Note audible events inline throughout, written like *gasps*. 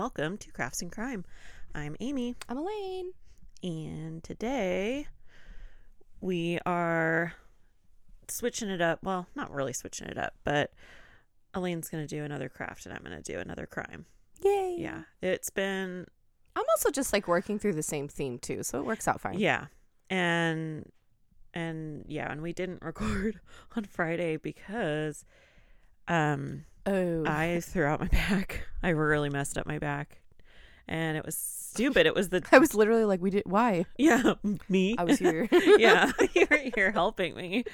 welcome to Crafts and Crime. I'm Amy, I'm Elaine. and today we are switching it up. Well, not really switching it up, but Elaine's going to do another craft and I'm going to do another crime. Yay. Yeah, it's been, I'm also just like working through the same theme too, so it works out fine. yeah. And, and yeah, and we didn't *laughs* record on Friday because, um, Oh. I threw out my back. *laughs* I really messed up my back. And it was stupid. It was the I was literally like, we did. Why? yeah, *laughs* me. I was here. *laughs* yeah, you were here helping me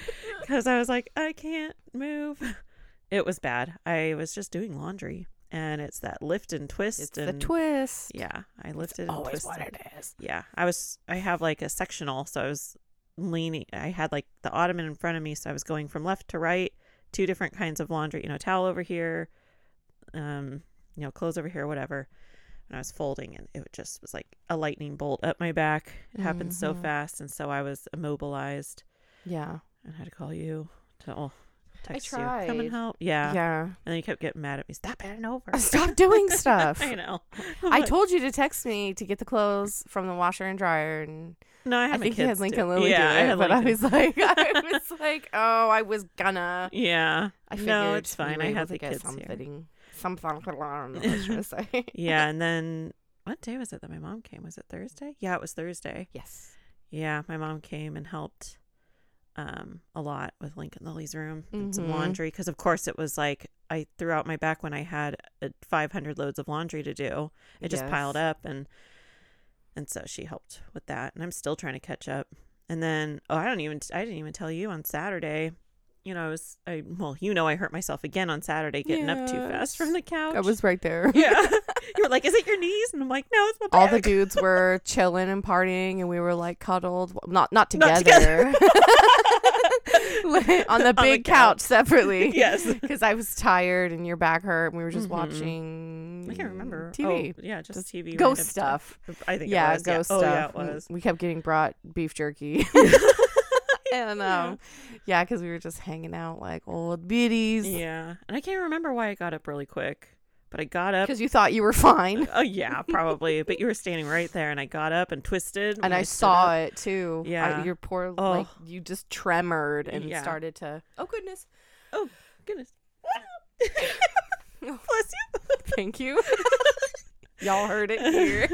because I was like, I can't move. It was bad. I was just doing laundry, and it's that lift and twist. It's and the twist. Yeah, I lifted and Always twisted. what it is. Yeah, I was. I have like a sectional, so I was leaning. I had like the ottoman in front of me, so I was going from left to right. Two different kinds of laundry. You know, towel over here, um, you know, clothes over here, whatever. And I was folding, and it just was like a lightning bolt up my back. It happened so Mhm. fast, and so I was immobilized Yeah. and I had to call you to oh, text you, come and help. Yeah. Yeah. and then you kept getting mad at me. Stop bending over. *laughs* Stop doing *laughs* stuff. I know. I told you to text me to get the clothes from the washer and dryer, and no, I, I, think you had Lincoln. Lily yeah, do I it, had but I was like, *laughs* I was like, oh, I was gonna. Yeah. I figured no, it's fine. I to the kids here. something. Something. I don't know what I was trying to say. Yeah, and then what day was it that my mom came? Was it Thursday? Yeah, it was Thursday. Yes. Yeah, my mom came and helped um a lot with Lincoln Lily's room and some Mhm. laundry because of course it was like I threw out my back when I had uh, 500 loads of laundry to do. It just piled up and and so she helped with that and I'm still trying to catch up. And then oh, I don't even I didn't even tell you on Saturday. You know, I was I well, you know I hurt myself again on Saturday getting up too fast from the couch. I was right there. *laughs* Yeah. *laughs* you were like, "Is it your knees?" And I'm like, "No, it's my back." all the dudes were chilling and partying and we were like cuddled well, not not Not together, *laughs* *laughs* on On the big couch. couch separately *laughs* Yes. *laughs* because i was tired and your back hurt and we were just Mhm. watching I can't remember. tv Oh, yeah, just, Just TV. ghost random stuff. I think yeah it was. ghost yeah. stuff Oh, yeah, it was. we kept getting brought beef jerky and um yeah because we were just hanging out like old biddies Yeah. And I can't remember why I got up really quick, but I got up. because you thought you were fine Oh, yeah, *laughs* probably. but you were standing right there, and I got up and twisted. and when I saw up. it too. I- Yeah. your poor Oh. like you just tremored and Yeah. started to. Oh goodness! Oh goodness. *laughs* Bless you. Thank you. *laughs* Y'all heard it here.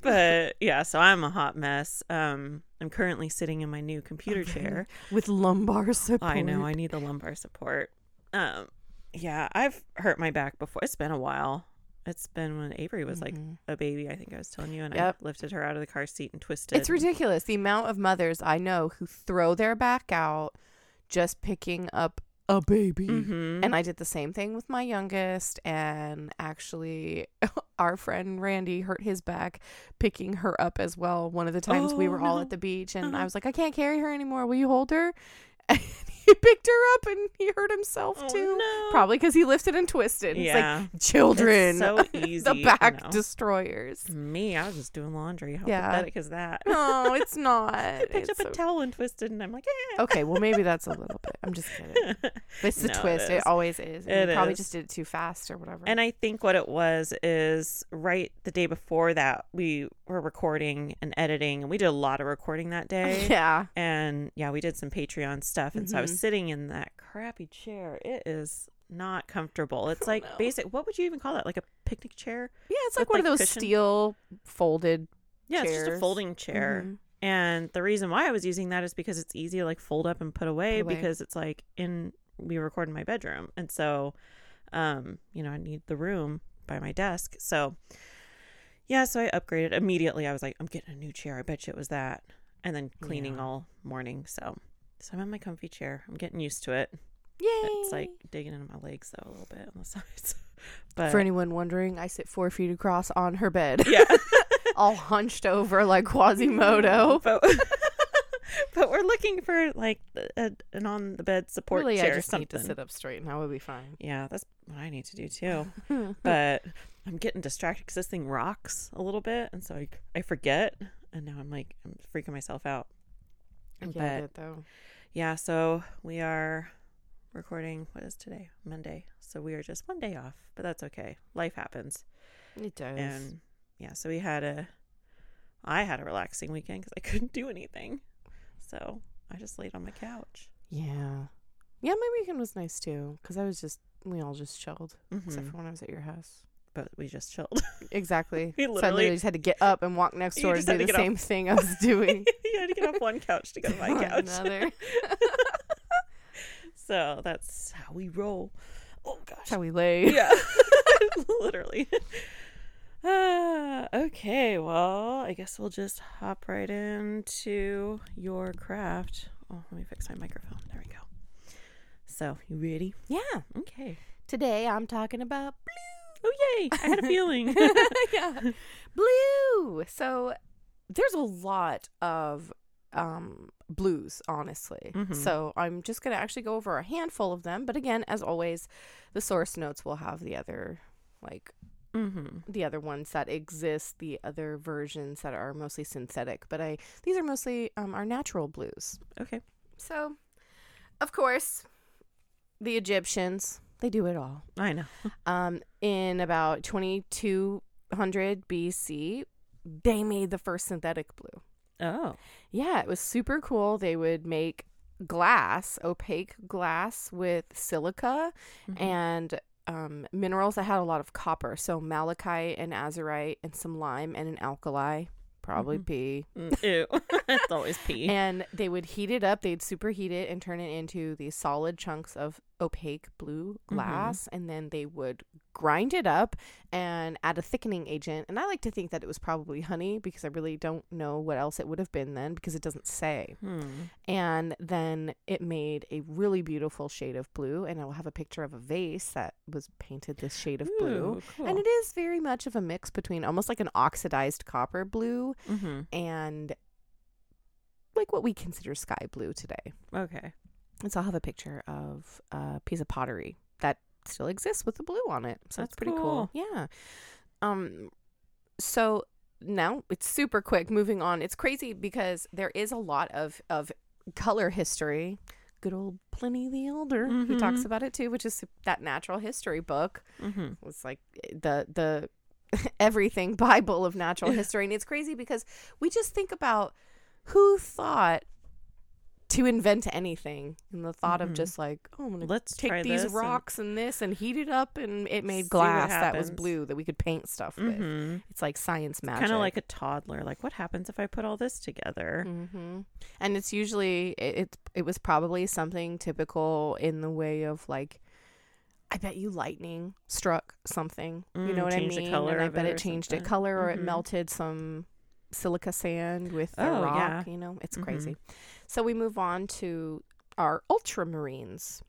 but yeah, so I'm a hot mess. Um, I'm currently sitting in my new computer Okay. chair. with lumbar support. I know I need the lumbar support. Um, yeah, I've hurt my back before. It's been a while. It's been when Avery was like Mhm. a baby. I think I was telling you, and Yep. I lifted her out of the car seat and twisted. It's ridiculous the amount of mothers I know who throw their back out just picking up a baby. hmm And I did the same thing with my youngest. And actually, *laughs* our friend Randy hurt his back picking her up as well. One of the times we Oh, were all at the beach, and Uh-huh. I was like, I can't carry her anymore. Will you hold her? *laughs* And he picked her up and he hurt himself oh, too. no. Probably because he lifted and twisted. It's like Yeah, children, It's so *laughs* easy. the back destroyers. Me, I was just doing laundry. How Yeah. pathetic is that? No, *laughs* it's not. I picked It's up a so- towel and twisted, and I'm like, eh. Okay, well maybe that's a little bit. I'm just kidding. *laughs* It's the No, it twist. It, is. always is. And It probably is. just did it too fast or whatever. And I think what it was is right the day before that we were recording and editing, and we did a lot of recording that day. yeah. And yeah, we did some Patreon stuff. And so I was Mhm. Sitting in that crappy chair. It is not comfortable. *laughs* It's like no. basic. What would you even call that? Like a picnic chair? Yeah, it's like one like, of those cushion? steel folded Yeah, it's just a folding chair. Mhm. And the reason why I was using that is because it's easy to like fold up and put away, Put away. because it's like in we record in my bedroom. And so um, you know, I need the room by my desk. So yeah, so I upgraded immediately. I was like, I'm getting a new chair. I bet you it was that. And then cleaning Yeah. all morning. So so I'm in my comfy chair. I'm getting used to it. Yay. It's like digging into my legs though a little bit on the *laughs* sides. But For anyone wondering, I sit four feet across on her bed, yeah. *laughs* all hunched over like Quasimodo. *laughs* But but we're looking for like a, an on the bed support really, chair I or just something. need to sit up straight, and I would be fine. Yeah, that's what I need to do too. but I'm getting distracted because this thing rocks a little bit, and so I, I forget, and now I'm like I'm freaking myself out. I get but it though. yeah, so we are recording. What is today? Monday. So we are just one day off, but that's okay. Life happens. It does. And yeah, so we had a, I had a relaxing weekend because I *laughs* couldn't do anything. So I just laid on my couch. yeah. Yeah, my weekend was nice too because I was just, we all just chilled, except Mhm. for when I was at your house. But we just chilled. *laughs* Exactly. We so I literally- literally just had to get up and walk next door to do to the same thing I was doing. *laughs* you had to get off one couch to go to my *laughs* couch. another. so that's how we roll. Oh gosh. That's how we lay. yeah. Literally. Uh, okay, well, I guess we'll just hop right into your craft. Oh, let me fix my microphone. There we go. So, you ready? Yeah. Okay. Today I'm talking about Oh, yay! I had a *laughs* feeling. yeah. *laughs* Blue. So there's a lot of um blues, honestly. Mhm. So I'm just gonna actually go over a handful of them. But again, as always, the source notes will have the other like mm-hmm. the other ones that exist, the other versions that are mostly synthetic. But I these are mostly um our natural blues. Okay. So of course, the Egyptians, they do it all. I know. *laughs* Um, in about 2200 BC, they made the first synthetic blue. Oh. Yeah, it was super cool. They would make glass, opaque glass with silica Mhm. and um, minerals that had a lot of copper. So malachite and azurite and some lime and an alkali, probably Mhm. P. Mm, Ew. *laughs* It's always pee. And they would heat it up. They'd superheat it and turn it into these solid chunks of opaque blue glass. And then they would grind it up and add a thickening agent. And I like to think that it was probably honey because I really don't know what else it would have been then because it doesn't say. Hmm. And then it made a really beautiful shade of blue. And I will have a picture of a vase that was painted this shade of blue. Cool. And it is very much of a mix between almost like an oxidized copper blue mm-hmm. and like what we consider sky blue today. Okay. And so I'll have a picture of a piece of pottery that still exists with the blue on it. So That's that's pretty cool. Yeah. Um so now it's super quick moving on. It's crazy because there is a lot of of color history. Good old Pliny the Elder, he talks about it too, which is that natural history book Mm-hmm. was like the the *laughs* everything *laughs* bible of natural history and it's crazy because we just think about who thought to invent anything and the thought Mhm. of just like oh i'm gonna Let's take these this and- rocks and, this and heat it up and it made glass that was blue that we could paint stuff with Mm-hmm. it's like science magic Kind of like a toddler. Like, what happens if I put all this together? hmm And it's usually it, it it was probably something typical in the way of like I bet you lightning struck something. you Mm, know what I mean? and I bet it it changed it color or it Mhm. melted some silica sand with the Oh, rock, yeah. you know? It's Mhm. crazy. So we move on to our ultramarines.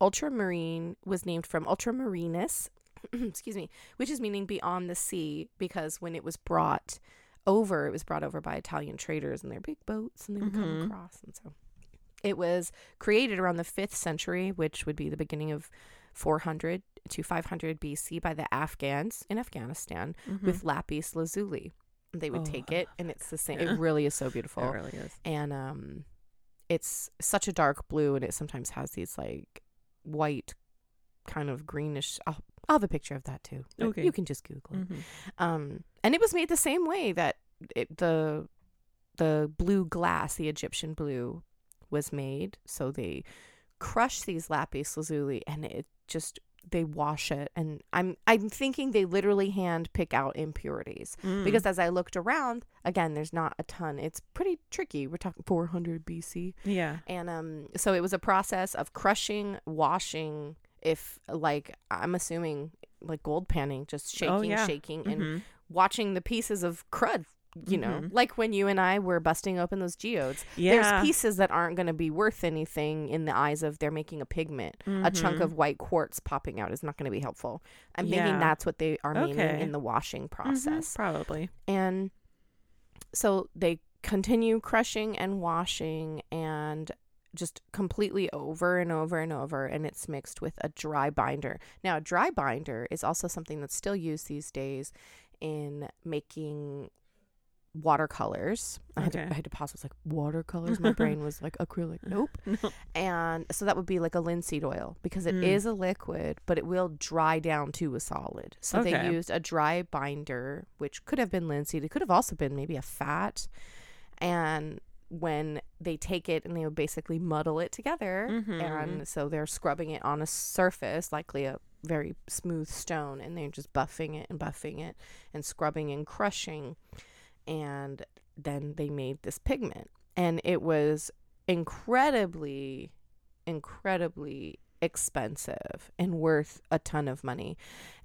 Ultramarine was named from ultramarinus, *clears throat* excuse me, which is meaning beyond the sea because when it was brought over, it was brought over by Italian traders in their big boats and they would come Mhm. across. And so it was created around the 5th century, which would be the beginning of 400 to 500 BC by the Afghans in Afghanistan Mhm. with lapis lazuli. They would Oh, take it and it's the same. Yeah. It really is so *laughs* beautiful it really is. and um it's such a dark blue and it sometimes has these like white kind of greenish I'll, I'll have a picture of that too Okay. you can just google it Mhm. um and it was made the same way that it, the the blue glass the egyptian blue was made so they crush these lapis lazuli and it just they wash it and i'm i'm thinking they literally hand pick out impurities Mm. because as I looked around, again, there's not a ton. It's pretty tricky. We're talking 400 BC, yeah. and um, so it was a process of crushing, washing. If like I'm assuming like gold panning, just shaking, Oh, yeah. shaking, and Mhm. watching the pieces of crud. You know, Mhm. like when you and I were busting open those geodes. Yeah. There's pieces that aren't going to be worth anything in the eyes of they're making a pigment. A chunk Mhm. of white quartz popping out is not going to be helpful. I'm thinking that's what they are meaning Okay. in the washing Mhm, process. Probably. And so they continue crushing and washing and just completely over and over and over and it's mixed with a dry binder. Now, a dry binder is also something that's still used these days in making watercolors. I had, to, I had to pause. I was like, watercolors? My brain *laughs* was like, acrylic. Nope. *laughs* No. And so that would be like a linseed oil because it Mm. is a liquid, but it will dry down to a solid. So they used a dry binder, which could have been linseed. It could have also been maybe a fat. And when they take it and they would basically muddle it together, Mhm. and so they're scrubbing it on a surface, likely a very smooth stone, and they're just buffing it and buffing it and scrubbing and crushing. And then they made this pigment. And it was incredibly, incredibly expensive and worth a ton of money.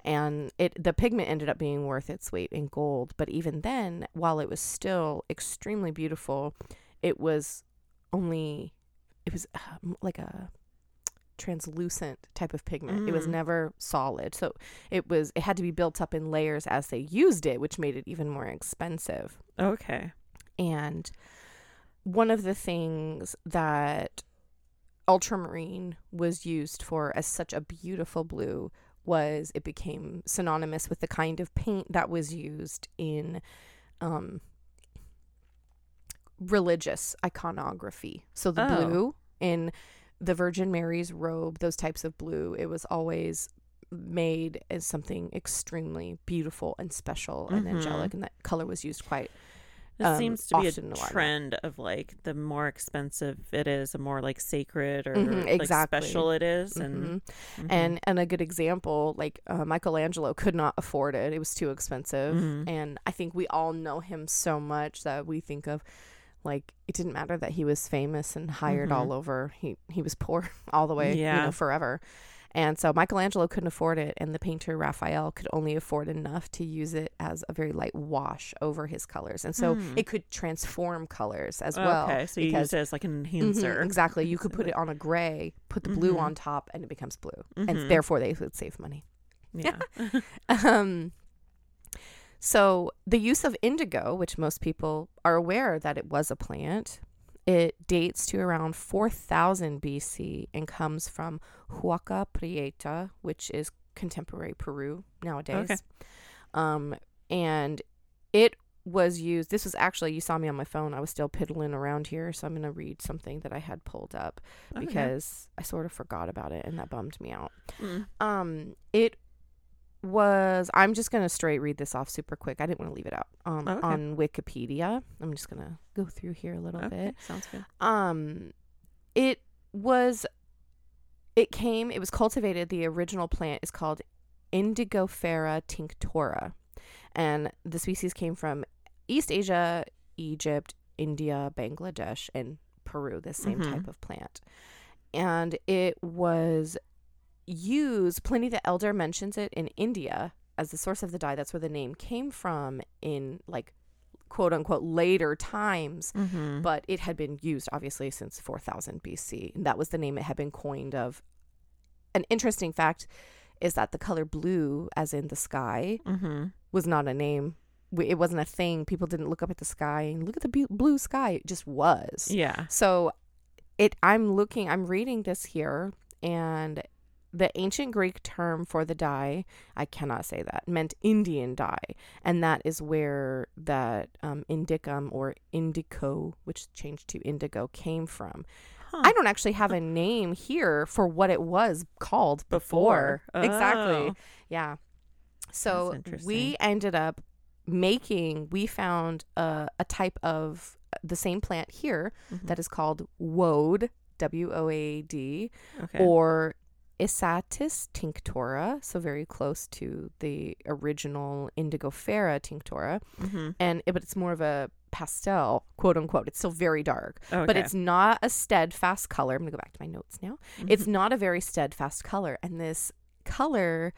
And it the pigment ended up being worth its weight in gold. But even then, while it was still extremely beautiful, it was only it was um, like a translucent type of pigment. It was Mm. never solid. So it was it had to be built up in layers as they used it, which made it even more expensive. Okay. And one of the things that ultramarine was used for as such a beautiful blue was it became synonymous with the kind of paint that was used in um, religious iconography. So the Oh. blue in the Virgin Mary's robe, those types of blue, it was always made as something extremely beautiful and special and Mhm. angelic, and that color was used quite It um, seems to be a often in the Bible. trend of like the more expensive it is, the more like sacred or Mhm, like exactly. special it is, and Mhm. mhm. and and a good example like uh, Michelangelo could not afford it it was too expensive Mhm. and I think we all know him so much that we think of like it didn't matter that he was famous and hired Mhm. all over he he was poor *laughs* all the way you know forever and so Michelangelo couldn't afford it and the painter Raphael could only afford enough to use it as a very light wash over his colors and so Hmm. it could transform colors as well okay, so you because- use it as like an Mhm, enhancer. exactly. You could *laughs* put it on a gray, put the blue Mhm. on top, and it becomes blue. Mhm. And therefore, they would save money. Yeah. *laughs* Um, so, the use of indigo, which most people are aware that it was a plant, it dates to around 4000 BC and comes from Huaca Prieta, which is contemporary Peru nowadays. Okay. Um, and it was used. This was actually, you saw me on my phone. I was still piddling around here. So I'm going to read something that I had pulled up Okay. because I sort of forgot about it and that bummed me out. Mm. Um, it was. I'm just gonna straight read this off super quick. I didn't want to leave it out. Um, Okay. on Wikipedia. I'm just gonna go through here a little Okay, bit. sounds good. Um, it was. It came. It was cultivated. The original plant is called Indigofera tinctoria, and the species came from East Asia, Egypt, India, Bangladesh, and Peru. This same Mhm. type of plant, and it was used. Pliny the Elder mentions it in India as the source of the dye. That's where the name came from in like quote unquote later times Mm-hmm. but it had been used obviously since 4000 BC. And that was the name it had been coined of. An interesting fact is that the color blue, as in the sky, Mm-hmm. was not a name. It wasn't a thing. People didn't look up at the sky and look at the bu- blue sky. It just was. Yeah. So it I'm looking I'm reading this here and the ancient Greek term for the dye, I cannot say that, meant Indian dye. And that is where that um, indicum or indico, which changed to indigo, came from. Huh. I don't actually have a name here for what it was called before. Before. Exactly. Oh. Yeah. So we ended up making, we found a, a type of the same plant here Mhm. that is called woad, W O A D, okay. or Isatis tinctoria, so very close to the original Indigofera tinctoria, mm-hmm. and but it's more of a pastel, quote unquote. It's still very dark, okay. but it's not a steadfast color. I'm gonna go back to my notes now. It's Mhm. not a very steadfast color, and this color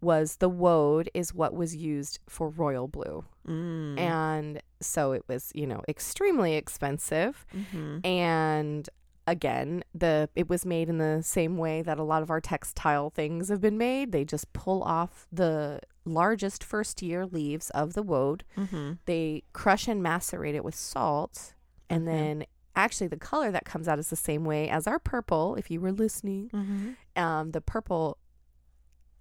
was the woad is what was used for royal blue, Mm. and so it was you know extremely expensive Mhm. and again the it was made in the same way that a lot of our textile things have been made they just pull off the largest first year leaves of the woad Mhm. they crush and macerate it with salt and then actually the color that comes out is the same way as our purple if you were listening Mhm. um the purple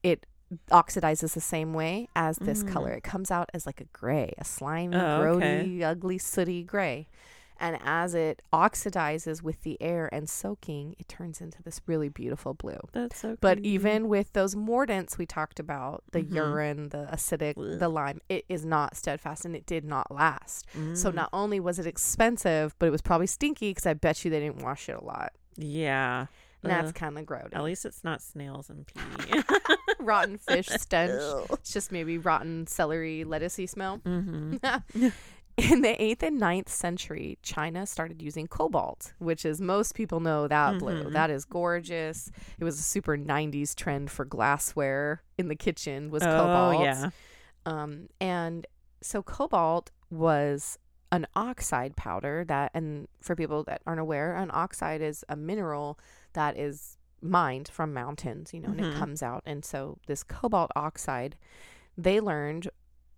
it oxidizes the same way as this Mm. color. It comes out as like a gray, a slimy, Oh, grody, okay. ugly, sooty gray. And as it oxidizes with the air and soaking, it turns into this really beautiful blue. That's so. But creepy. even with those mordants we talked about, the Mhm. urine, the acidic, Blech. the lime, it is not steadfast and it did not last. So Mm. not only was it expensive, but it was probably stinky because I bet you they didn't wash it a lot. yeah, And that's kind of gross. at least it's not snails and pee. *laughs* rotten fish stench. *laughs* It's just maybe rotten celery, lettucey smell. mm-hmm. *laughs* In the 8th and 9th century, China started using cobalt, which is most people know that blue. Mhm. That is gorgeous. It was a super 90s trend for glassware in the kitchen was Oh cobalt. yeah. Um, and so cobalt was an oxide powder that, and for people that aren't aware, an oxide is a mineral that is mined from mountains, you know, and Mhm. it comes out. And so this cobalt oxide, they learned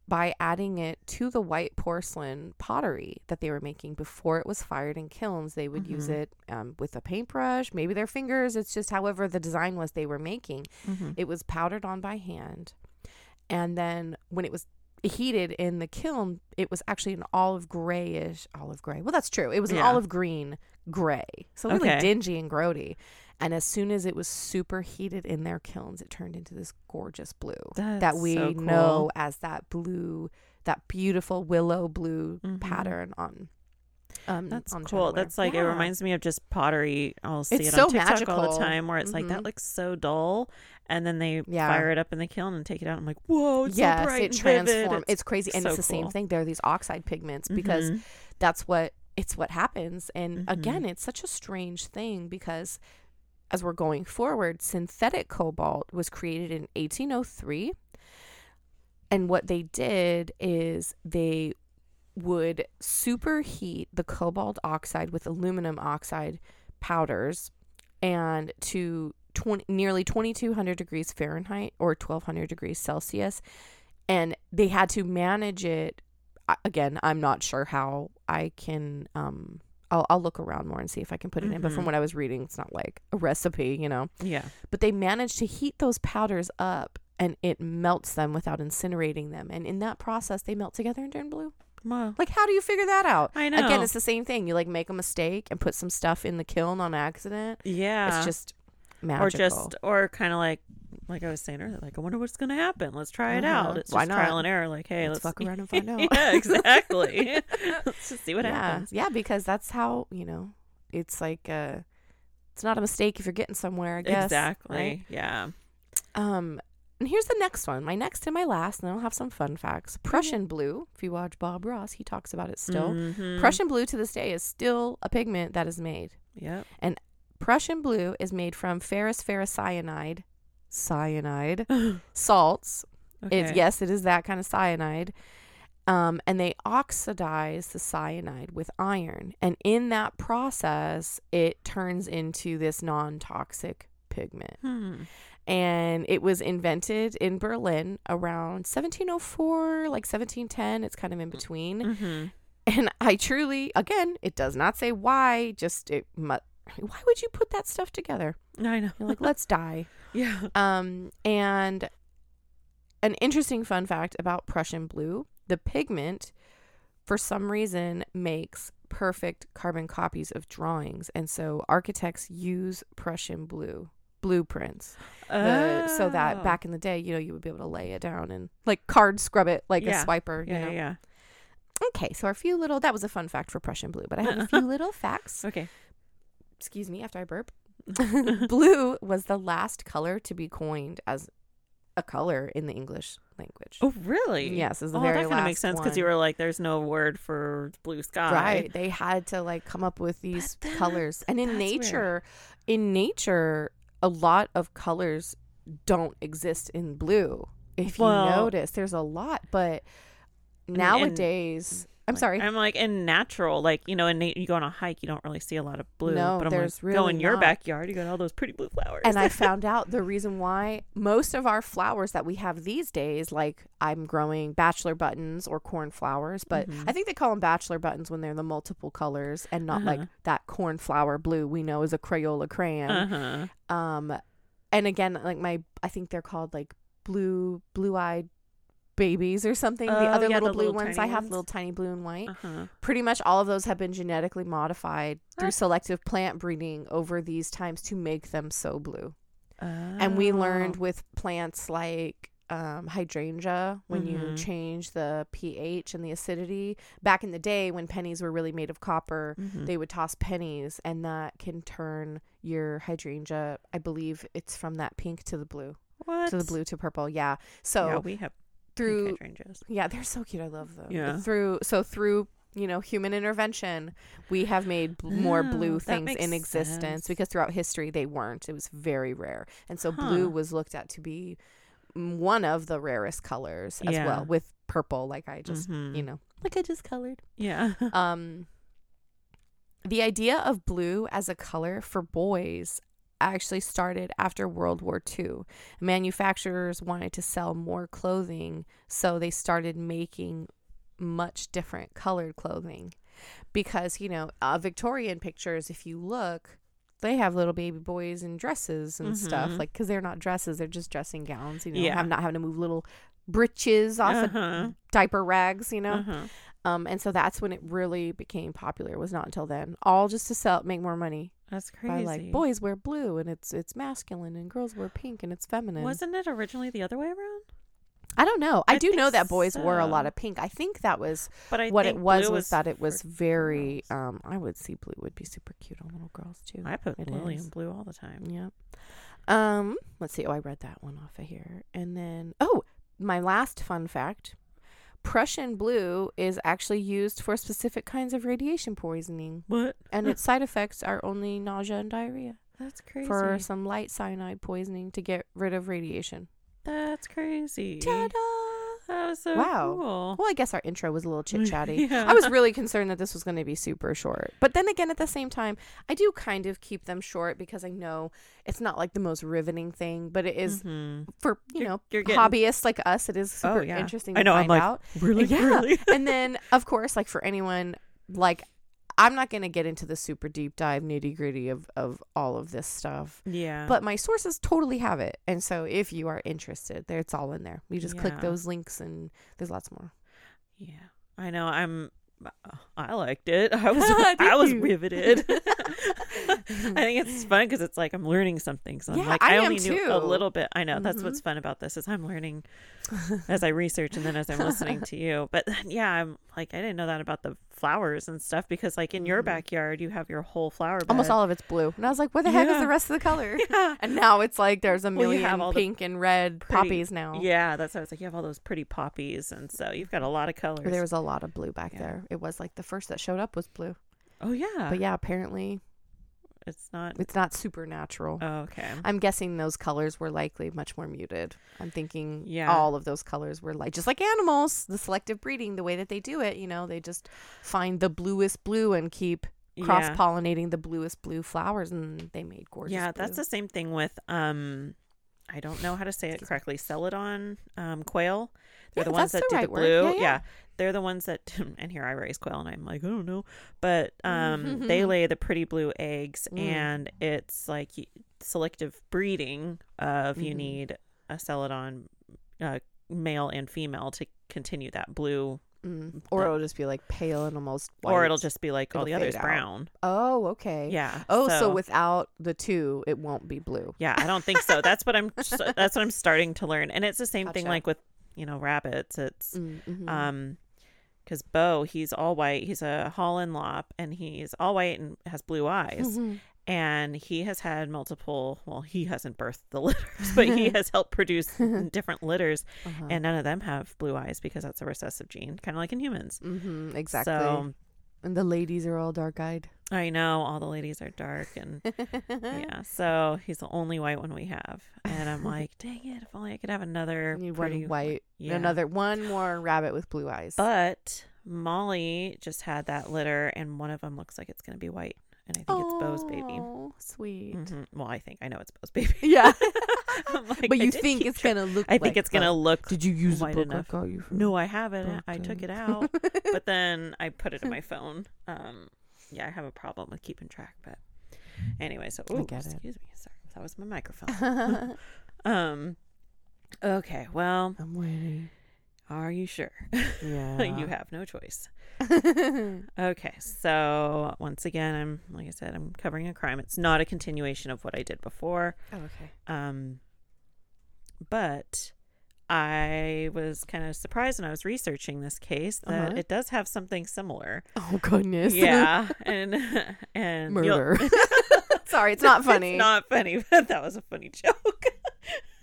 by adding it to the white porcelain pottery that they were making before it was fired in kilns. They would use Mhm. it um, with a paintbrush, maybe their fingers. It's just however the design was they were making. Mhm. It was powdered on by hand. And then when it was heated in the kiln, it was actually an olive grayish olive gray. Well, that's true. It was an Yeah. olive green gray. So really Okay. dingy and grody. And as soon as it was super heated in their kilns, it turned into this gorgeous blue that we so cool. know as that blue, that beautiful willow blue Mhm. pattern on. Um, That's on cool. That's like it reminds me of just pottery. I'll see It's it so on TikTok all the time where it's like Mhm. that looks so dull, and then they Yeah. fire it up in the kiln and take it out. I'm like, whoa, it's yes, so bright it transforms. It's, crazy, and so it's the same thing. There are these oxide pigments because Mhm. that's what it's what happens. And Mhm. again, it's such a strange thing because as we're going forward, synthetic cobalt was created in 1803. And what they did is they would superheat the cobalt oxide with aluminum oxide powders and to 20, nearly 2200 degrees Fahrenheit or 1200 degrees Celsius. And they had to manage it. Again, I'm not sure how I can. Um, I'll, I'll look around more and see if I can put it in. But from Mhm. what I was reading, it's not like a recipe, you know. yeah, But they managed to heat those powders up and it melts them without incinerating them. And in that process, they melt together and turn blue. wow. Like, how do you figure that out? I know. Again, it's the same thing. You like make a mistake and put some stuff in the kiln on accident. yeah, It's just magical. or just or kind of like like I was saying earlier, like I wonder what's gonna happen. Let's try it out. Uh-huh. It's Why just trial and error. Like, hey, Let's let's, fuck around and find *laughs* out. yeah, exactly. *laughs* *laughs* let's just see what yeah. happens. Yeah, because that's how, you know, it's like uh it's not a mistake if you're getting somewhere, I guess. exactly. right? Yeah. Um and here's the next one. My next and my last, and then I'll have some fun facts. Prussian blue. If you watch Bob Ross, he talks about it still. Mhm. Prussian blue to this day is still a pigment that is made. Yep. Prussian blue is made from ferrous ferrocyanide, cyanide *laughs* salts. Okay. It's yes, it is that kind of cyanide. Um, and they oxidize the cyanide with iron, and in that process, it turns into this non-toxic pigment. Hmm. And it was invented in Berlin around 1704, like 1710. It's kind of in between. Mm-hmm. And I truly, again, it does not say why. Just it. Mu- why would you put that stuff together? I know. You're like, let's die. *laughs* yeah. Um, and an interesting fun fact about Prussian blue: the pigment, for some reason, makes perfect carbon copies of drawings, and so architects use Prussian blue blueprints the, so that Oh. back in the day, you know, you would be able to lay it down and like card scrub it like Yeah. a swiper. You Yeah, know? yeah. Okay, so our few little that was a fun fact for Prussian blue, but I have a *laughs* few little facts. Okay. Excuse me, after I burp. *laughs* blue was the last color to be coined as a color in the English language. Oh, really? Yes, is the oh, very that kind of makes sense because you were like, "There's no word for blue sky." Right. They had to like come up with these colors. And in that's weird. nature, in nature, a lot of colors don't exist in blue. If you notice, there's a lot, but and- nowadays, I'm Like, sorry. I'm like in natural, like you know, na- you go on a hike, you don't really see a lot of blue. No, but I'm there's like, go in your not. backyard, you got all those pretty blue flowers. and I *laughs* found out the reason why most of our flowers that we have these days, like I'm growing bachelor buttons or cornflowers, but Mhm. I think they call them bachelor buttons when they're the multiple colors and not like Uh-huh. that cornflower blue we know is a Crayola crayon. uh huh. Um, and again, like my, I think they're called like blue blue eyed babies or something. the Oh, other yeah, little the blue little ones, I have ones. little tiny blue and white. Uh-huh. Pretty much all of those have been genetically modified through Ah. selective plant breeding over these times to make them so blue. And we learned Oh. with plants like um, hydrangea when you Mhm. change the pH and the acidity. Back in the day when pennies were really made of copper, Mhm. they would toss pennies and that can turn your hydrangea, I believe it's from that pink to the blue, what? to the blue to purple. Yeah. So yeah, we have through pink hydrangeas. yeah, they're so cute. I love them. Yeah. Through so through you know human intervention, we have made bl- more Oh, blue things in existence sense. because throughout history they weren't. It was very rare, and so Huh. blue was looked at to be one of the rarest colors as Yeah. well, with purple. Like I just you Mhm. know like I just colored. Yeah. *laughs* Um, the idea of blue as a color for boys actually started after World War II. Manufacturers wanted to sell more clothing, so they started making much different colored clothing. Because, you know, uh, Victorian pictures, if you look, they have little baby boys in dresses and stuff, Mhm. like, because they're not dresses, they're just dressing gowns, you know, Yeah. have not having to move little breeches off Uh-huh. of diaper rags, you know. Uh-huh. Um, and so that's when it really became popular. It was not until then. All just to sell, make more money That's by crazy. like boys wear blue and it's it's masculine and girls wear pink and it's feminine. Wasn't it originally the other way around? I don't know. I, I do know that boys wore a lot of pink. I think that was But I what it was was that it was very. Um, I would see blue would be super cute on little girls too. I put It lily is. and blue all the time. Yep. Um, let's see. Oh, I read that one off of here. And then oh, my last fun fact. Prussian blue is actually used for specific kinds of radiation poisoning, What? and its *laughs* side effects are only nausea and diarrhea. That's crazy. For some light cyanide poisoning to get rid of radiation. That's crazy. Ta-da! That was so Wow. cool. Well, I guess our intro was a little chit *laughs* chatty. Yeah. I was really concerned that this was going to be super short. But then again, at the same time, I do kind of keep them short because I know it's not like the most riveting thing, but it is Mhm. for, you You're- know, you're getting- hobbyists like us. It is Oh, super yeah. interesting I to know, I'm like, out. Really? *laughs* Yeah. Really? *laughs* and then, of course, like for anyone, like, I'm not going to get into the super deep dive nitty gritty of, of all of this stuff. yeah. But my sources totally have it. And so if you are interested, there it's all in there. You just click those links and there's lots more. yeah. I know. I'm. I liked it. I *laughs* was. I was riveted. *laughs* *laughs* I think it's fun because it's like I'm learning something. So I'm Yeah, like, I I, only knew too. a little bit. I know that's Mhm. what's fun about this is I'm learning as I research and then as I'm listening to you. But yeah, I'm like I didn't know that about the flowers and stuff because like in your Mhm. backyard you have your whole flower bed. Almost all of it's blue. And I was like, what the heck is the rest of the color? *laughs* Yeah. And now it's like there's a Well, million have pink and red pretty- poppies now. Yeah, that's what I was like. You have all those pretty poppies, and so you've got a lot of colors. There was a lot of blue back Yeah. there. It was like the first that showed up was blue. oh yeah, But yeah, apparently it's not. it's not supernatural. Oh, okay. I'm guessing those colors were likely much more muted. I'm thinking Yeah. all of those colors were like just like animals, the selective breeding, the way that they do it, you know, they just find the bluest blue and keep cross yeah. pollinating the bluest blue flowers and they made gorgeous. Yeah, that's the same thing with um I don't know how to say it correctly. Celadon um quail. They're Yeah, the ones that the do right the blue. Yeah, yeah. They're the ones that *laughs* and here I raise quail and I'm like, I don't know. But um they *laughs* lay the pretty blue eggs Mm. and it's like selective breeding of you Mhm. need a celadon uh, male and female to continue that blue Mm. Or it'll just be like pale and almost white. or it'll just be like all the others out. brown. Oh, okay. Yeah. Oh, so, without the two, it won't be blue. Yeah, I don't think so. *laughs* That's what I'm. that's what I'm starting to learn, and it's the same thing like with you know rabbits. It's Mm, mhm. um, because Bo he's all white. He's a Holland Lop, and he's all white and has blue eyes. Mhm. And he has had multiple. Well, he hasn't birthed the *laughs* litters, but he *laughs* has helped produce *laughs* different litters, Uh-huh. and none of them have blue eyes because that's a recessive gene, kind of like in humans. Mm-hmm, exactly. So and the ladies are all dark eyed. I know all the ladies are dark and *laughs* yeah, so he's the only white one we have, and I'm like, dang it! If only I could have another Need pretty one white, Yeah. another one more rabbit with blue eyes. But Molly just had that litter, and one of them looks like it's going to be white, and I think it's Bo's baby. Oh, sweet. Mhm. Well, I think I know it's Bo's baby. Yeah, *laughs* *laughs* like, but you think it's gonna look? I think like it's gonna look. Did you use white book enough. I you? No, I haven't. I took it out, but then I put it in my phone. Um, yeah, I have a problem with keeping track, but anyway. So, ooh, get it. excuse me. Sorry, that was my microphone. *laughs* *laughs* um Okay, well, I'm waiting. are you sure? *laughs* Yeah. you have no choice. Okay, so once again, I'm like I said, I'm covering a crime. It's not a continuation of what I did before. oh, okay. Um, but I was kind of surprised when I was researching this case that Uh-huh. it does have something similar. Oh goodness. yeah, *laughs* and *laughs* and Murder. *laughs* Sorry, it's not funny. it's not funny, but that was a funny joke.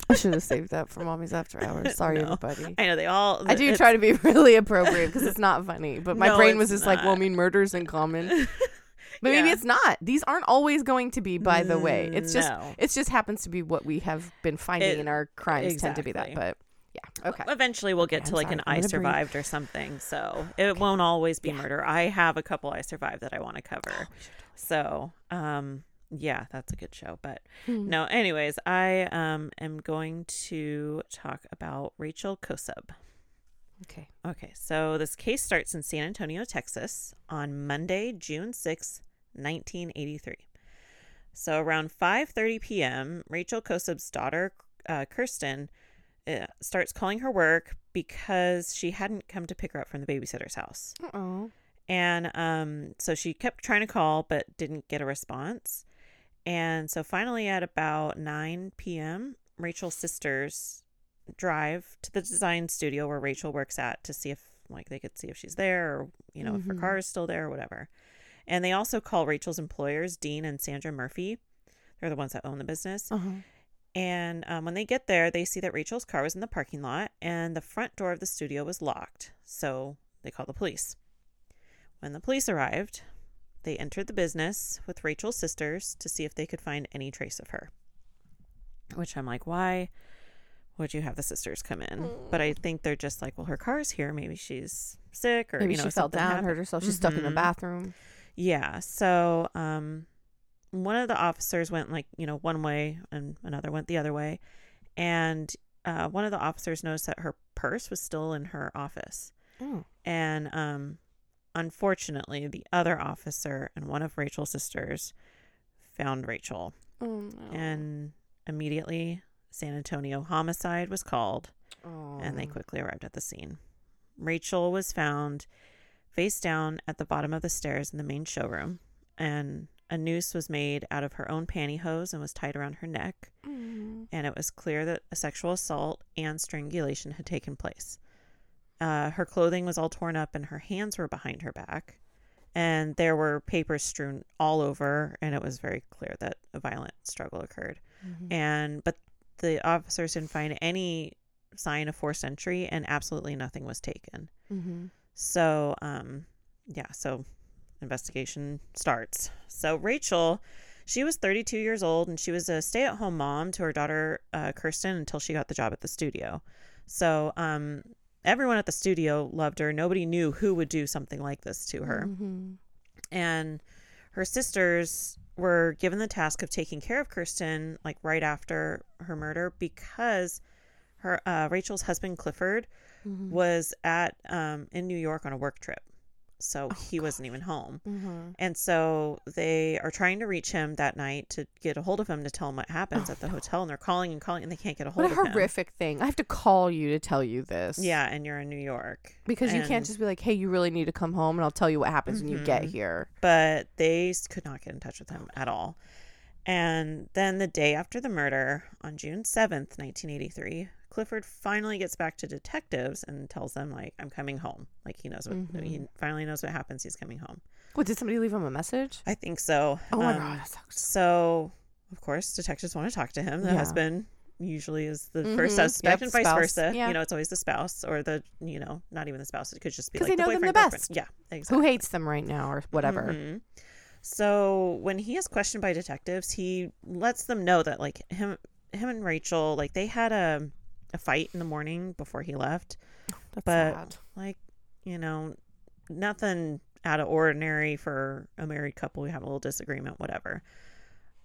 I should have saved that for mommy's after hours. Sorry, No. everybody. I know they all. I do try to be really appropriate because it's not funny, but my No, brain was just like, well, I not. mean, murder's in common. But maybe it's not. These aren't always going to be, by the way. It's just No. it just happens to be what we have been finding It- in our crimes tend to be that. But yeah, okay. Eventually, we'll get Okay, to I'm like sorry. an breathe. survived or something. So it won't always be Yeah. murder. I have a couple I survived that I want to cover. Oh, So, um, yeah, that's a good show. But totally- no, anyways, I um am going to talk about Rachel Kosub. Okay. Okay, so this case starts in San Antonio, Texas, on Monday, June sixth, nineteen eighty three. So around five thirty p.m., Rachel Kosub's daughter, uh, Kirsten, starts calling her work because she hadn't come to pick her up from the babysitter's house. Uh-oh. And um, so she kept trying to call but didn't get a response. And so finally, at about 9 p.m., Rachel's sisters drive to the design studio where Rachel works at to see if, like, they could see if she's there or, you know, if her Mhm. car is still there or whatever. And they also call Rachel's employers, Dean and Sandra Murphy. They're the ones that own the business. Uh-huh. And um, when they get there, they see that Rachel's car was in the parking lot and the front door of the studio was locked. So they call the police. When the police arrived, they entered the business with Rachel's sisters to see if they could find any trace of her. Which I'm like, why would you have the sisters come in? But I think they're just like, well, her car's here. Maybe she's sick or Maybe you know she fell down, happened. hurt herself. She's stuck in the Mhm. bathroom. Yeah. So, um, one of the officers went like, you know, one way and another went the other way. And uh, one of the officers noticed that her purse was still in her office. Oh. And um, unfortunately, the other officer and one of Rachel's sisters found Rachel. Oh no. And immediately, San Antonio homicide was called oh. and they quickly arrived at the scene. Rachel was found face down at the bottom of the stairs in the main showroom, and a noose was made out of her own pantyhose and was tied around her neck. Mm. And it was clear that a sexual assault and strangulation had taken place. Uh, her clothing was all torn up, and her hands were behind her back. And there were papers strewn all over, and it was very clear that a violent struggle occurred Mhm. and but the officers didn't find any sign of forced entry and absolutely nothing was taken Mhm. so um yeah so investigation starts. So rachel she was 32 years old and she was a stay-at-home mom to her daughter uh, kirsten until she got the job at the studio. So um everyone at the studio loved her. Nobody knew who would do something like this to her. Mhm. and her sisters were given the task of taking care of Kirsten like right after her murder because her uh, Rachel's husband Clifford Mhm. was at um, in New York on a work trip, so Oh, he wasn't even home. Mhm. And so they are trying to reach him that night to get a hold of him to tell him what happens Oh, at the no. hotel, and they're calling and calling and they can't get a hold of him. What a of him. horrific thing. I have to call you to tell you this. Yeah, and you're in New York Because you can't just be like, hey, you really need to come home and I'll tell you what happens when you get Mhm. here. but they could not get in touch with him at all. And then the day after the murder, on June 7th, 1983, Clifford finally gets back to detectives and tells them, like, I'm coming home. Like, he knows what, he Mhm. finally knows what happens. He's coming home. What, did somebody leave him a message? I think so. Oh my Um, God, that sucks. So, of course, detectives want to talk to him. The Yeah. husband usually is the first Mhm. suspect Yep, and vice spouse. versa. Yeah. You know, it's always the spouse or the, you know, not even the spouse. It could just be like they the know them the boyfriend, girlfriend. best. Yeah, Who hates them right now or whatever? Mhm. So when he is questioned by detectives, he lets them know that like him him and Rachel like they had a a fight in the morning before he left. That's But- sad. Like, you know, nothing out of ordinary for a married couple We have a little disagreement, whatever.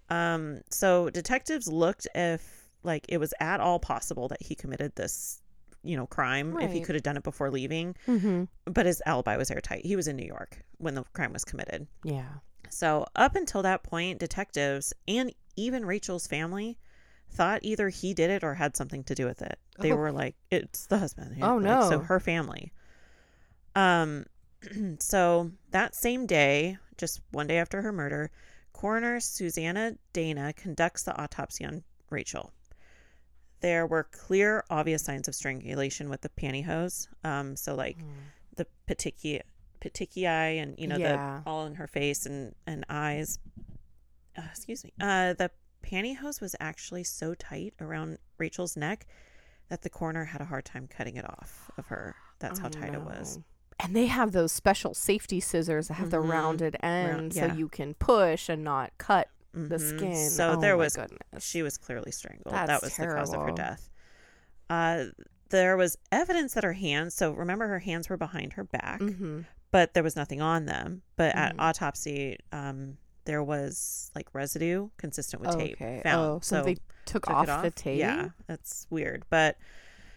Um so detectives looked if like it was at all possible that he committed this you know crime if he could have done it before leaving Mm-hmm. but his alibi was airtight he was in new york when the crime was committed Yeah. so, up until that point, detectives and even Rachel's family thought either he did it or had something to do with it. They Oh. were like, it's the husband. Oh, Like, So her family. Um, *clears throat* so that same day, just one day after her murder, coroner Susanna Dana conducts the autopsy on Rachel. There were clear, obvious signs of strangulation with the pantyhose. Um, so like the petechi- petechiae and you know Yeah. the all in her face and and eyes. Uh, excuse me. Uh, the pantyhose was actually so tight around Rachel's neck that the coroner had a hard time cutting it off of her. That's how Oh, tight it was. And they have those special safety scissors that have the Mhm. rounded end yeah. so you can push and not cut the Mhm. skin. So Oh there my was goodness. she was clearly strangled. that That's was the cause of her death. Uh, there was evidence that her hands. So remember, her hands were behind her back, Mhm. but there was nothing on them. But at Mhm. autopsy, um, there was like residue consistent with tape Okay. found. Oh, so, they took, took off, it the tape. Yeah, that's weird. But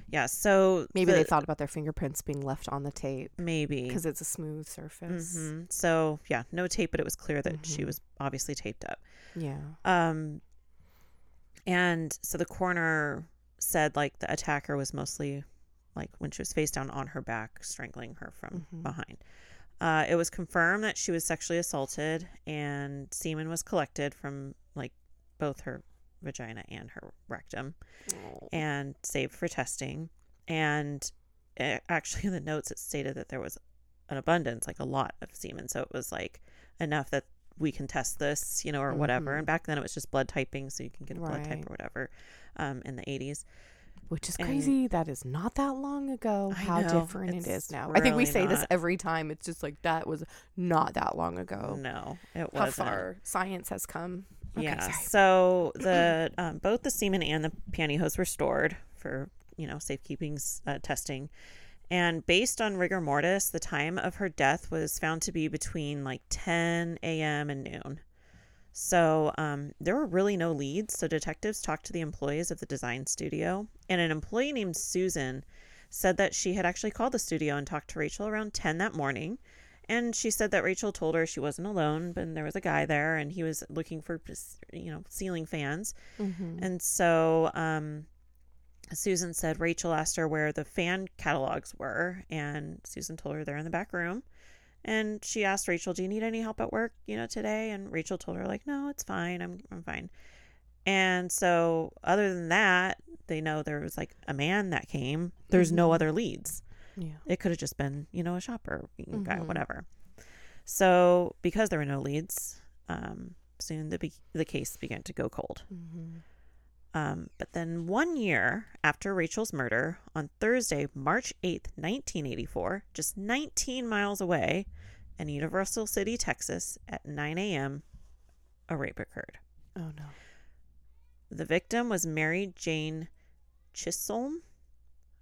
yeah, so Maybe the- they thought about their fingerprints being left on the tape maybe because it's a smooth surface. Mhm. So yeah, no tape, but it was clear that she Mhm. was obviously taped up. Yeah. Um, and so the coroner said like the attacker was mostly like when she was face down on her back, strangling her from Mhm. behind. Uh, it was confirmed that she was sexually assaulted, and semen was collected from like both her vagina and her rectum and saved for testing. And it, actually, in *laughs* the notes, it stated that there was an abundance, like a lot of semen. So it was like enough that we can test this, you know, or whatever. Mhm. And back then it was just blood typing, so you can get a blood type or whatever um, in the 80s. Which is And- crazy. That is not that long ago. I How know, different it's is now. I think we really say this every time. It's just like that was not that long ago. No, it How wasn't. How far science has come. Okay, yeah. sorry. So *clears throat* the um, both the semen and the pantyhose were stored for you know safekeeping uh, testing, and based on rigor mortis, the time of her death was found to be between like 10 a.m. and noon. So um, there were really no leads. So detectives talked to the employees of the design studio, and an employee named Susan said that she had actually called the studio and talked to Rachel around 10 that morning. And she said that Rachel told her she wasn't alone, but there was a guy there and he was looking for, you know, ceiling fans. Mhm. And so um, Susan said Rachel asked her where the fan catalogs were. And Susan told her they're in the back room. And she asked Rachel, Do you need any help at work, you know, today? And Rachel told her, like, no, it's fine. I'm, I'm fine. And so, other than that, they know there was like a man that came. There's no Mhm. other leads Yeah. it could have just been you know a shopper guy Mhm. whatever so because there were no leads um, soon the, be- the case began to go cold Mhm. Um, but then one year after rachel's murder on thursday march 8th 1984 just 19 miles away in universal city texas at 9 a.m a rape occurred Oh no. the victim was mary jane chisholm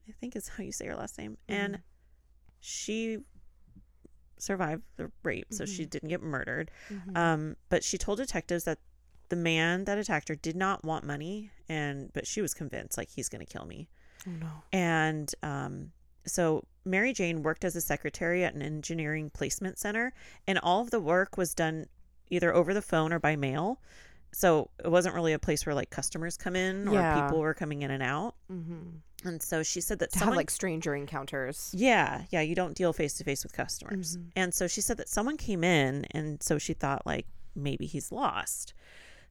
i think is how you say her last name and Mhm. she survived the rape, so she Mhm. didn't get murdered. Mhm. Um, but she told detectives that the man that attacked her did not want money, and but she was convinced like he's going to kill me. oh no. And um, so Mary Jane worked as a secretary at an engineering placement center, and all of the work was done either over the phone or by mail. So it wasn't really a place where like customers come in or Yeah. people were coming in and out. Mm-hmm. And so she said that To someone have like stranger encounters. yeah, yeah, you don't deal face to face with customers. Mhm. And so she said that someone came in and so she thought like maybe he's lost.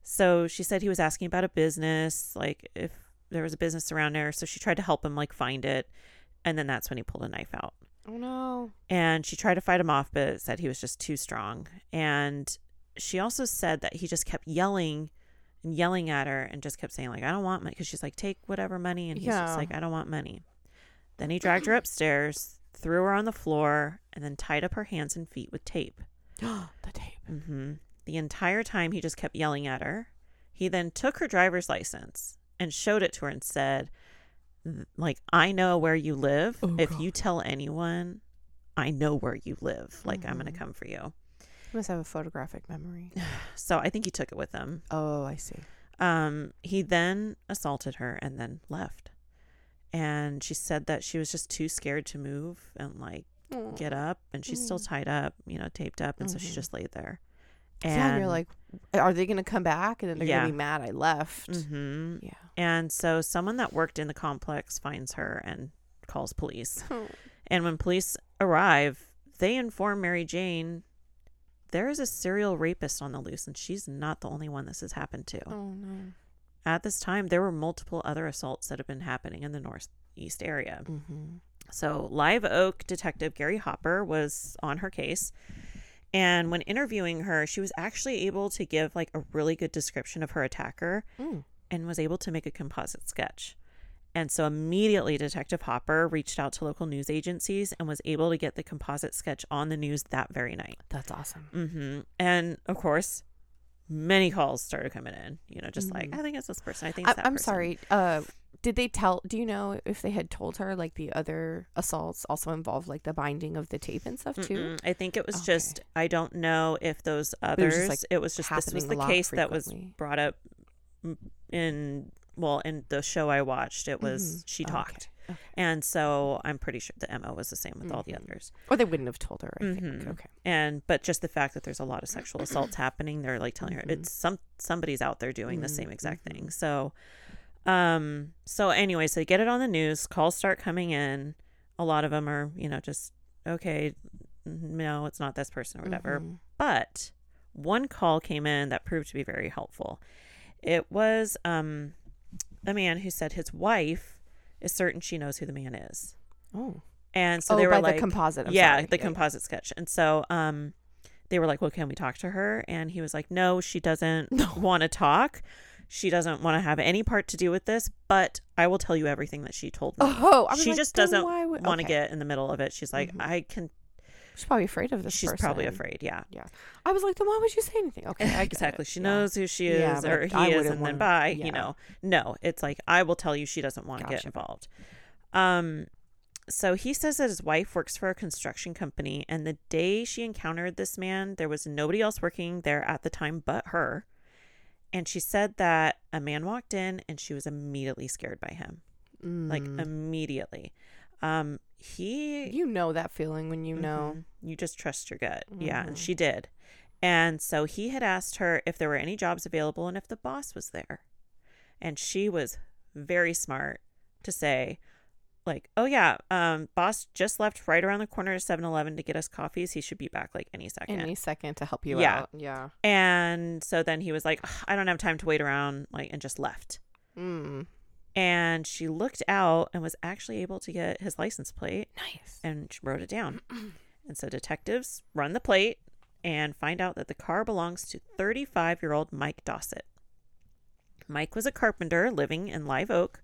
So she said he was asking about a business, like if there was a business around there. So she tried to help him like find it. And then that's when he pulled a knife out. Oh no. And she tried to fight him off, but said he was just too strong. And she also said that he just kept yelling and yelling at her and just kept saying, like, I don't want money. Because she's like, take whatever money. And he's Yeah. just like, I don't want money. Then he *clears throat* dragged her upstairs, threw her on the floor, and then tied up her hands and feet with tape. *gasps* the tape. hmm The entire time he just kept yelling at her. He then took her driver's license and showed it to her and said, like, I know where you live. Oh, if God. you tell anyone, I know where you live. Like, I'm going to come for you. He must have a photographic memory. *sighs* So I think he took it with him. Oh, I see. Um, he then assaulted her and then left. And she said that she was just too scared to move and like get up. And she's still Mm. tied up, you know, taped up. And so she Mhm. just laid there. Yeah, and you're like, are they gonna come back? And then they're Yeah. gonna be mad I left. hmm Yeah. And so someone that worked in the complex finds her and calls police. *laughs* And when police arrive, they inform Mary Jane there is a serial rapist on the loose, and she's not the only one this has happened to. Oh no. At this time, there were multiple other assaults that have been happening in the Northeast area. Mm-hmm. So, Live Oak detective Gary Hopper was on her case. And when interviewing her, she was actually able to give like a really good description of her attacker Mm. and was able to make a composite sketch. And so immediately, Detective Hopper reached out to local news agencies and was able to get the composite sketch on the news that very night. That's awesome. hmm And of course, many calls started coming in. You know, just like Mhm. I think it's this person. I think I, I'm person." sorry. Uh, did they tell? Do you know if they had told her like the other assaults also involved like the binding of the tape and stuff too? Mm-mm. I think it was Okay. just I don't know if those was others. just, like, it was just this was the case that was brought up in well in the show I watched. It was Mhm. she talked, Okay. and so I'm pretty sure the mo was the same with all the Mhm. others. Or they wouldn't have told her. I think. Mhm. Okay. And but just the fact that there's a lot of sexual assaults happening, they're like telling her Mhm. it's some somebody's out there doing the same exact thing. So, um, so anyway, so they get it on the news. Calls start coming in. A lot of them are you know just okay, no, it's not this person or whatever. Mhm. But one call came in that proved to be very helpful. It was um, a man who said his wife is certain she knows who the man is, Oh. and so oh, they were by like, the composite. I'm yeah, sorry. the composite sketch. And so um they were like, "Well, can we talk to her?" And he was like, "No, she doesn't *laughs* want to talk. She doesn't want to have any part to do with this, but I will tell you everything that she told me." Oh, I she like, just doesn't would- want to okay. get in the middle of it. She's like, Mhm. "I can She's probably afraid of this. she's probably afraid." Yeah. Yeah. I was like, then why would you say anything? Okay, exactly. it. She Yeah. knows who she is Yeah, or he I is and then bye, yeah. you know. No, it's like I will tell you she doesn't want to get involved. Um so he says that his wife works for a construction company and the day she encountered this man, there was nobody else working there at the time but her. And she said that a man walked in and she was immediately scared by him. Like Mm. immediately. Um he you know that feeling when you know. Mhm. You just trust your gut. Yeah, and Mhm. she did. And so he had asked her if there were any jobs available and if the boss was there. And she was very smart to say, like, oh yeah, um, boss just left right around the corner to 7-Eleven to get us coffees. He should be back like any second. Any second to help you Yeah. out. Yeah. and so then he was like, I don't have time to wait around, like, and just left. Mm. And she looked out and was actually able to get his license plate Nice. and she wrote it down. *clears throat* And so detectives run the plate and find out that the car belongs to 35 year old Mike Dossett. Mike was a carpenter living in Live Oak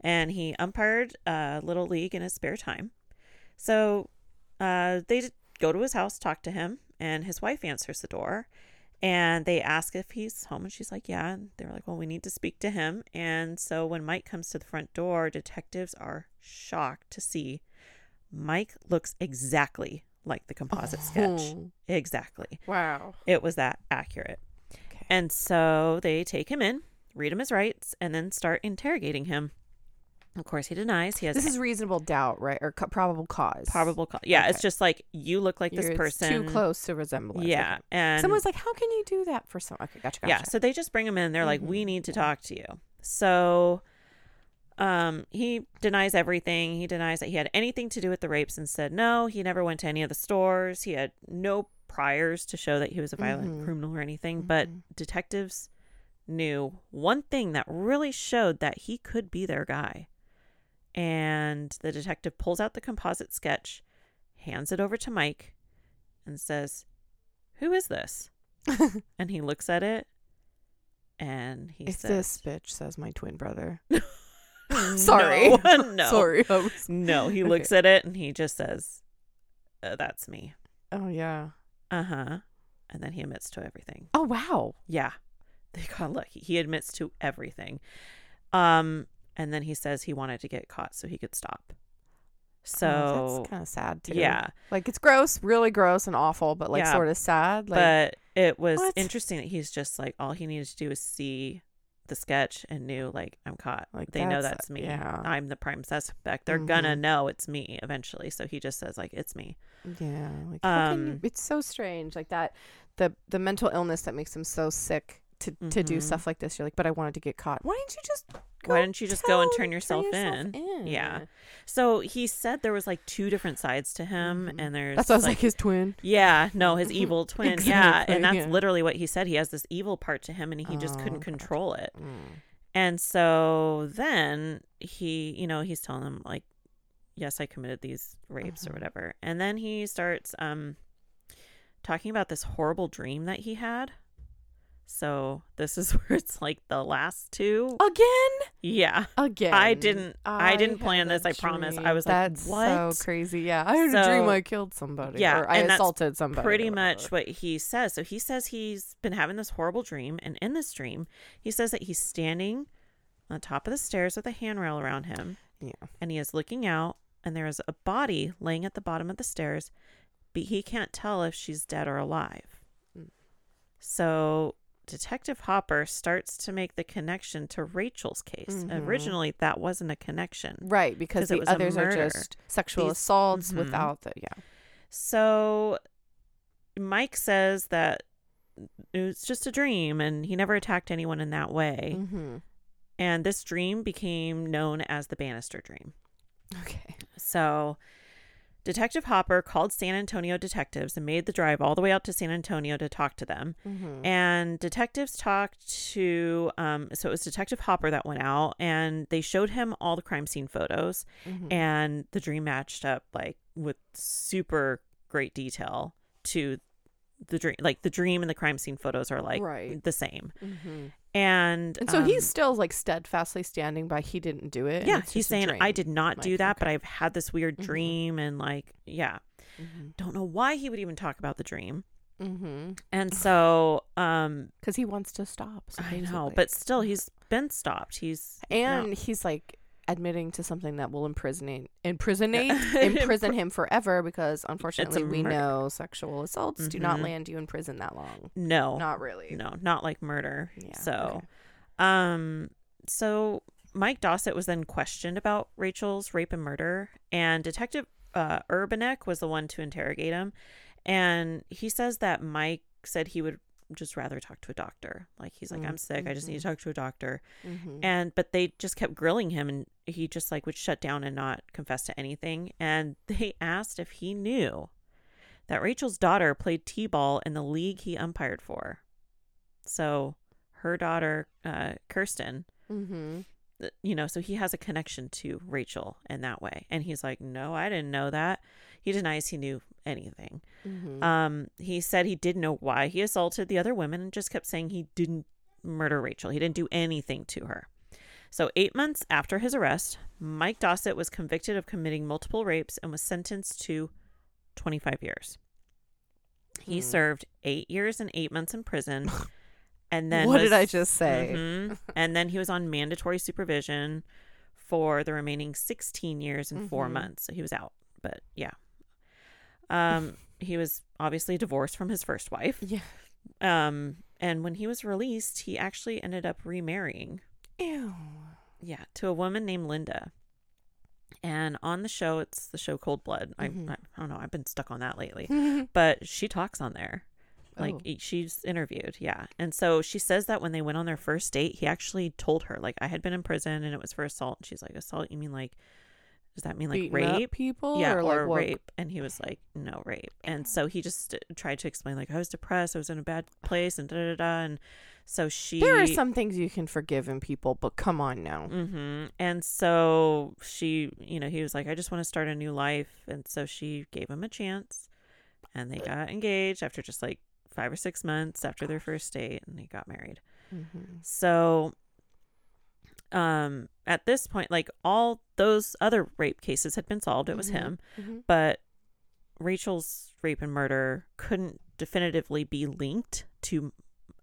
and he umpired uh, Little League in his spare time. So uh, they go to his house, talk to him, and his wife answers the door. And they ask if he's home, and she's like, Yeah. And they're like, Well, we need to speak to him. And so when Mike comes to the front door, detectives are shocked to see Mike looks exactly like the composite sketch. Oh, Exactly. Wow. It was that accurate. Okay. And so they take him in, read him his rights, and then start interrogating him. Of course, he denies. He has This is reasonable doubt, right? Or co- probable cause. probable cause. Yeah, it's Okay. just like you look like this You're- it's person. Too close to resemblance. Yeah, Okay. and Someone's like, how can you do that for someone? Okay, gotcha, gotcha. yeah, so they just bring him in. They're like, "We Mhm, need to talk to you." So, um, he denies everything. He denies that he had anything to do with the rapes and said no. He never went to any of the stores. He had no priors to show that he was a violent Mhm. criminal or anything. But Mhm. detectives knew one thing that really showed that he could be their guy. And the detective pulls out the composite sketch, hands it over to Mike, and says, "Who is this?" *laughs* and he looks at it and he It's says this bitch, says my twin brother. *laughs* *laughs* no, Sorry. no Sorry. Was- no he Okay. looks at it and he just says uh, that's me Oh, yeah. uh-huh and then he admits to everything Oh, wow. yeah they got lucky he admits to everything um and then he says he wanted to get caught so he could stop so Oh, that's kind of sad, too. yeah Like, it's gross, really gross and awful, but, like, Yeah, sort of sad. Like, but it was What? interesting that he's just like all he needed to do was see the sketch and knew like I'm caught. Like, they know that's- that's me. yeah. I'm the prime suspect. They're gonna Mhm. know it's me eventually. So he just says like it's me. Yeah, like can you- Um, it's so strange, like that the the mental illness that makes him so sick to to do Mhm. stuff like this. You're like, but I wanted to get caught. Why didn't you just why didn't you just go and tell- turn yourself, in? in. Yeah. So he said there was like two different sides to him, Mhm. and there's that sounds was like, his twin. yeah, no, his *laughs* evil twin. yeah, and that's yeah. literally what he said. He has this evil part to him, and he just Oh, couldn't gotcha. control it. Mm. And so then he, you know, he's telling them like, yes, I committed these rapes or Mhm. whatever. And then he starts um talking about this horrible dream that he had. So this is *laughs* where it's like the last two. Again? Yeah. Again. I didn't- I didn't plan this, I promise. I was like, That's "What?" so crazy. Yeah. I had a dream I killed somebody. Yeah, Or I assaulted somebody. Pretty much what he says. So he says he's been having this horrible dream, and in this dream, he says that he's standing on top of the stairs with a handrail around him, Yeah. and he is looking out, and there is a body laying at the bottom of the stairs, but he can't tell if she's dead or alive. Mm. So Detective Hopper starts to make the connection to Rachel's case. Mhm. Originally, that wasn't a connection. Right, because the others are just sexual These- assaults Mhm. without the yeah. So Mike says that it was just a dream and he never attacked anyone in that way. Mm-hmm. And this dream became known as the Bannister dream. Okay. So Detective Hopper called San Antonio detectives and made the drive all the way out to San Antonio to talk to them. Mm-hmm. And detectives talked to, um, so it was Detective Hopper that went out and they showed him all the crime scene photos. Mm-hmm. and the dream matched up like with super great detail to the dream like the dream and the crime scene photos are like Right. the same mm-hmm. and And so um, he's still like steadfastly standing by he didn't do it. yeah he's saying i did not do that but i've had this weird Mhm. dream and like yeah Mm-hmm. don't know why he would even talk about the dream Mm-hmm. and so um Because he wants to stop. so i know but still he's been stopped he's and now- he's like admitting to something that will imprisonate *laughs* imprisonate imprison him forever because unfortunately we know sexual assaults do not Mhm. land you in prison that long. no Not really. no not like murder Yeah. so okay. Um, so Mike Dossett was then questioned about Rachel's rape and murder, and Detective uh, Urbanek was the one to interrogate him. And he says that Mike said he would just rather talk to a doctor. Like he's like, Mm, I'm sick. I just need to talk to a doctor. Mhm. And but they just kept grilling him, and he just like would shut down and not confess to anything. And *laughs* they asked if he knew that Rachel's daughter played t-ball in the league he umpired for. So her daughter, uh, Kirsten, Mhm. you know, so he has a connection to Rachel in that way. And he's like, no, I didn't know that. He denies he knew anything. Mhm. Um, he said he didn't know why he assaulted the other women and just kept saying he didn't murder Rachel. He didn't do anything to her. So, eight months after his arrest, Mike Dossett was convicted of committing multiple rapes and was sentenced to 25 years. He Hmm. served eight years and eight months in prison. *laughs* And then what did I just say? Mhm. and then he was on mandatory supervision for the remaining 16 years and 4 Mhm. months. So he was out. But yeah. Um he was obviously divorced from his first wife. Yeah. Um and when he was released, he actually ended up remarrying. Ew. Yeah, to a woman named Linda. And on the show, it's the show Cold Blood. Mhm. I, I I don't know. I've been stuck on that lately. *laughs* But she talks on there. Like Oh. she's interviewed, yeah. And so she says that when they went on their first date, he actually told her like I had been in prison and it was for assault. And she's like, assault? You mean like? Does that mean like rape? people yeah, or, or, like what- rape? And he was like, no, rape. And so he just tried to explain like I was depressed, I was in a bad place, and da da da. And so she There are some things you can forgive in people, but come on now. Mm-hmm. And so she, you know, he was like, I just want to start a new life. And so she gave him a chance. And they got engaged after just like five or six months after their first date. And they got married. Mhm. So um at this point like all those other rape cases had been solved it was Mhm. him Mhm. but rachel's rape and murder couldn't definitively be linked to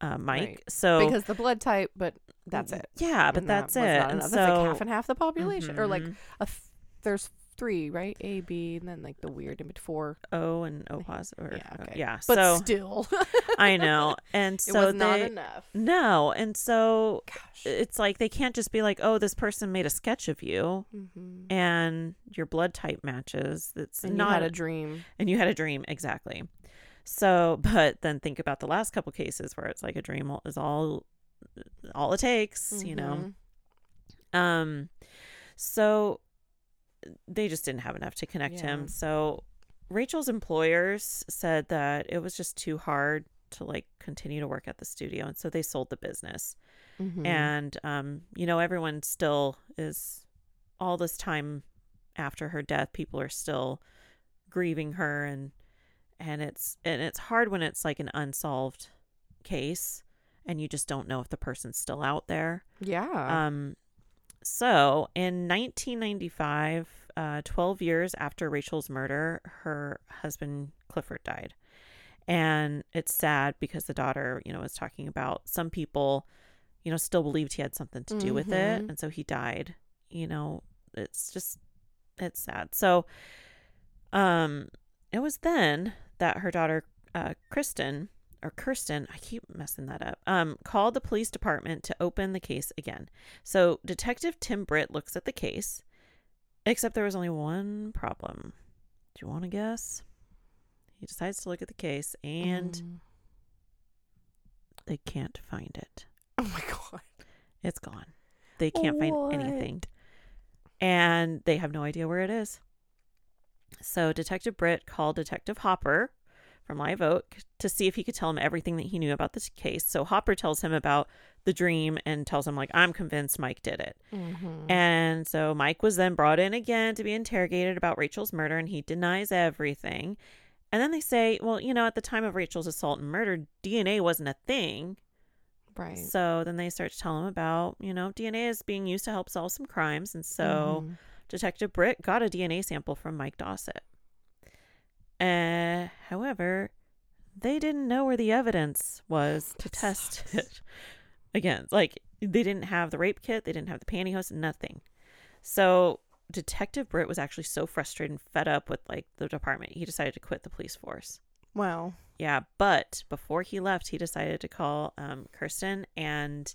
uh, mike Right. so because the blood type, but that's it. yeah but And that's it and so that's like half and half the population, or like Mhm. a th- there's three, right? A, B, and then like the weird in between four. O and O positive. Or, Yeah, okay. yeah. But so still, I know, *laughs* and so it was not enough. no, and so Gosh. it's like they can't just be like, oh, this person made a sketch of you Mhm. and your blood type matches. That's And not a dream. and you had a dream exactly. So, but then think about the last couple cases where it's like a dream is all all it takes, you know. Mhm. Um, so they just didn't have enough to connect Yeah. him. So Rachel's employers said that it was just too hard to like continue to work at the studio, and so they sold the business. Mhm. And um, you know, everyone still is all this time after her death, people are still grieving her and and it's and it's hard when it's like an unsolved case and you just don't know if the person's still out there. yeah. Um, so in 1995, uh, 12 years after Rachel's murder, her husband Clifford died. And it's sad because the daughter, you know, was talking about some people, you know, still believed he had something to do with it. Mhm. And so he died. You know, it's just, it's sad. So, um, it was then that her daughter, uh, Kristen, or Kirsten, I keep messing that up, um, called the police department to open the case again. So Detective Tim Britt looks at the case, except there was only one problem. Do you want to guess? He decides to look at the case and Mm. they can't find it. oh my god. It's gone. They can't What? find anything. And they have no idea where it is. So Detective Britt called Detective Hopper from Live Oak to see if he could tell him everything that he knew about this case. So Hopper tells him about the dream and tells him like I'm convinced Mike did it. Mhm. And so Mike was then brought in again to be interrogated about Rachel's murder and he denies everything. And then they say, well, you know, at the time of Rachel's assault and murder, DNA wasn't a thing. right. So then they start to tell him about, you know, DNA is being used to help solve some crimes. And so Mhm. Detective Britt got a DNA sample from Mike Dossett. Uh, however, they didn't know where the evidence was to That test sucks. it. Again, like they didn't have the rape kit, they didn't have the pantyhose, nothing. So Detective Britt was actually so frustrated and fed up with like the department, he decided to quit the police force. Wow. Yeah, but before he left, he decided to call um, Kirsten and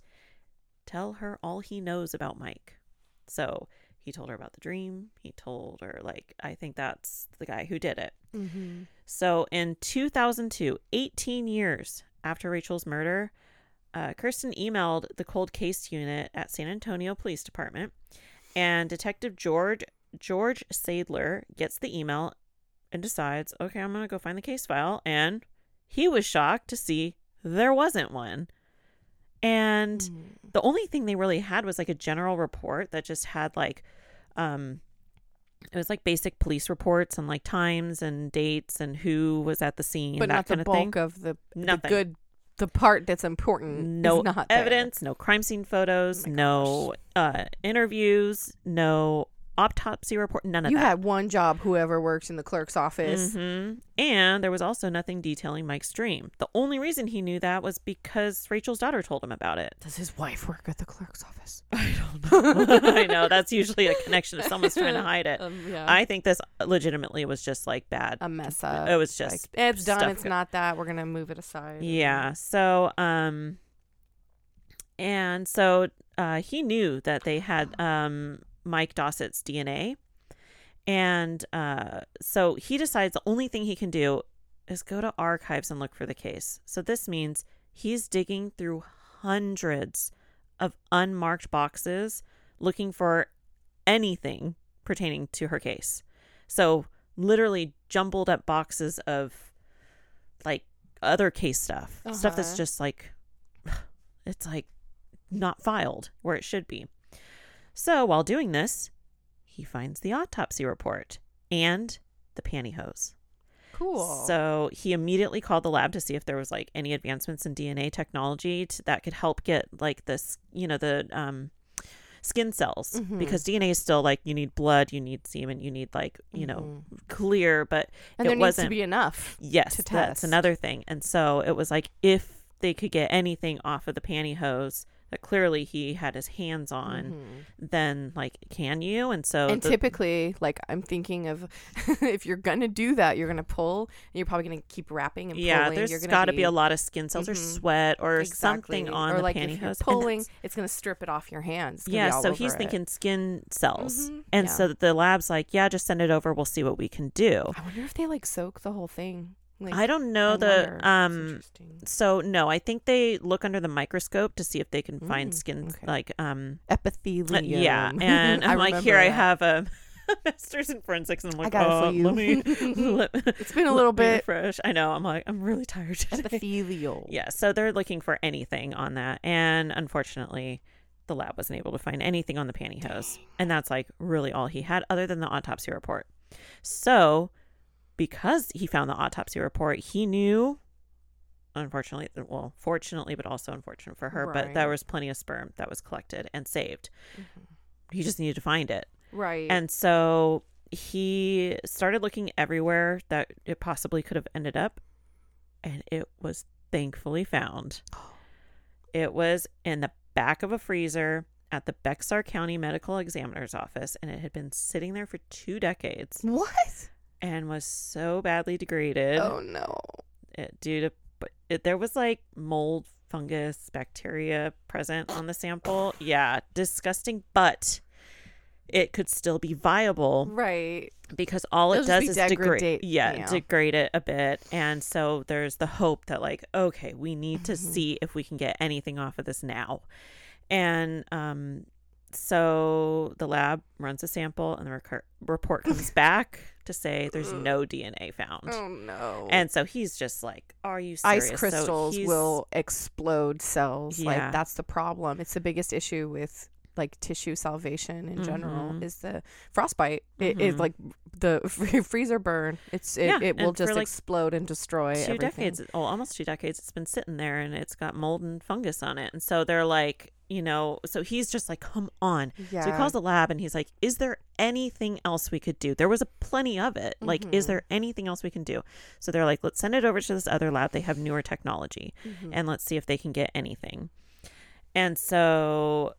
tell her all he knows about Mike. So he told her about the dream. He told her, like, I think that's the guy who did it. Mm-hmm. So in 2002, 18 years after Rachel's murder, uh, Kirsten emailed the cold case unit at San Antonio Police Department, and Detective George George Sadler gets the email and decides, okay, I'm gonna go find the case file, and he was shocked to see there wasn't one, and Mm. the only thing they really had was like a general report that just had like um it was like basic police reports and like times and dates and who was at the scene but that not the kind of thing bulk of the, the good the part that's important no is not there. evidence no crime scene photos Oh no uh interviews no autopsy report none of you that had one job whoever works in the clerk's office Mhm. And there was also nothing detailing Mike's dream. The only reason he knew that was because Rachel's daughter told him about it. does his wife work at the clerk's office *laughs* I don't know. *laughs* I know that's usually a connection if someone's trying to hide it. *laughs* um, yeah I think this legitimately was just like bad. a mess up It was Like, just it's done it's go- not that we're gonna move it aside Yeah. So um and so uh he knew that they had um Mike Dossett's DNA. And uh so he decides the only thing he can do is go to archives and look for the case. So this means he's digging through hundreds of unmarked boxes looking for anything pertaining to her case. So literally jumbled up boxes of like other case stuff, stuff that's Uh-huh. just like *sighs* it's like not filed where it should be. So while doing this, he finds the autopsy report and the pantyhose. cool So he immediately called the lab to see if there was like any advancements in DNA technology to, that could help get like this, you know, the um, skin cells Mhm. because DNA is still like you need blood, you need semen, you need like you know Mhm. clear, but and it there wasn't- to be enough yes, to that's another thing. And so it was like if they could get anything off of the pantyhose that clearly he had his hands on, Mhm. then like can you? And so and the- typically like i'm thinking of *laughs* if you're gonna do that you're gonna pull and you're probably gonna keep wrapping and yeah, pulling there's got to be a lot of skin cells or Mhm. sweat or Exactly. something on or the like pantyhose. if you're pulling it's gonna strip it off your hands be Yeah, so he's it. thinking skin cells. Mhm, And yeah. so the lab's like, yeah, just send it over. We'll see what we can do. i wonder if they like soak the whole thing Like, I don't know I the um so no, I think they look under the microscope to see if they can find Mm, skin okay. like um epithelium. uh, yeah, and *laughs* I'm like here I have a *laughs* master's in forensics and I'm like got it for oh, you." *laughs* let me let, It's been a little bit refresh. I know. I'm like I'm really tired today. epithelial. Yeah, so they're looking for anything on that. And unfortunately, the lab wasn't able to find anything on the pantyhose. And that's like really all he had other than the autopsy report. So, because he found the autopsy report, he knew, unfortunately, well, fortunately, but also unfortunate for her, but there was plenty of sperm that was collected and saved. Mhm. He just needed to find it. Right. And so he started looking everywhere that it possibly could have ended up, and it was thankfully found. *gasps* It was in the back of a freezer at the Bexar County Medical Examiner's office, and it had been sitting there for two decades what? And was so badly degraded Oh no. it, due to it, there was like mold, fungus, bacteria present on the sample. Yeah, disgusting, but it could still be viable Right. because all it It'll just does is degrade yeah, yeah. degrade it a bit and so there's the hope that like okay we need to Mhm. see if we can get anything off of this now and um so the lab runs a sample and the recur- report comes *laughs* back to say there's mm. no dna found Oh no. and so he's just like are you serious ice crystals he's- will explode cells. Yeah. Like that's the problem. It's the biggest issue with like tissue salvation in general Mhm. is the frostbite. It is like the *laughs* freezer burn. It's it, Yeah, it will just like, explode and destroy two everything. decades well almost two decades it's been sitting there and it's got mold and fungus on it and so they're like you know so he's just like come on Yeah. so he calls the lab and he's like is there anything else we could do there was a plenty of it like is Mhm. there anything else we can do so they're like let's send it over to this other lab they have newer technology Mhm. and let's see if they can get anything and so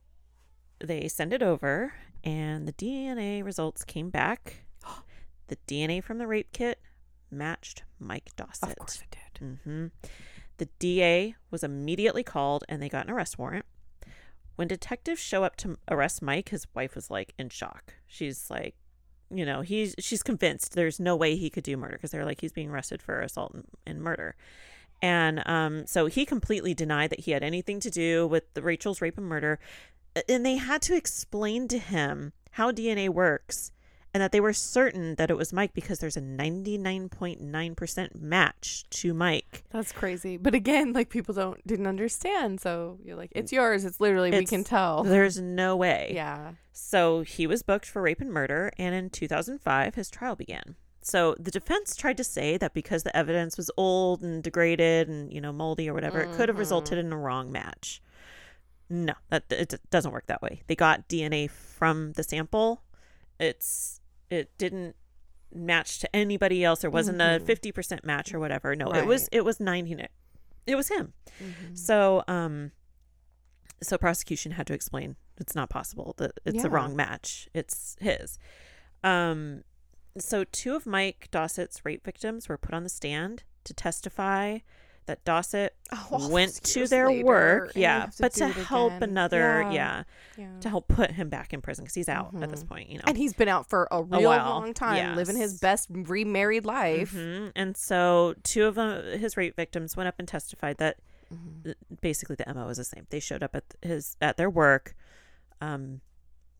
they send it over and the dna results came back *gasps* the dna from the rape kit matched mike dossett of course it did. hmm The DA was immediately called and they got an arrest warrant. When detectives show up to arrest Mike, his wife was like in shock. She's like, you know, he's she's convinced there's no way he could do murder because they're like he's being arrested for assault and, and murder. And um, so he completely denied that he had anything to do with the Rachel's rape and murder. And they had to explain to him how DNA works and that they were certain that it was Mike because there's a 99.9% match to Mike. That's crazy. But again, like people don't didn't understand. So you're like, it's yours. It's literally we can tell. There's no way. Yeah. So he was booked for rape and murder, and in 2005, his trial began. So the defense tried to say that because the evidence was old and degraded and you know moldy or whatever, it could have Mhm. resulted in a wrong match. No, that it doesn't work that way. They got DNA from the sample. It's it didn't match to anybody else. There wasn't a Mhm. 50% match or whatever. No, it was it was 90 it was him. Mhm. So, um, so prosecution had to explain it's not possible that it's Yeah. a wrong match. It's his. Um, so two of Mike Dossett's rape victims were put on the stand to testify that Dossett Oh, *laughs* went to their later, work, yeah, to but to help again. another, Yeah. yeah. Yeah. to help put him back in prison because he's out at this Mhm. point, you know. And he's been out for a real while, long time, living his best remarried life. Mhm. And so two of uh, his rape victims went up and testified that Mhm. basically the mo was the same they showed up at his at their work um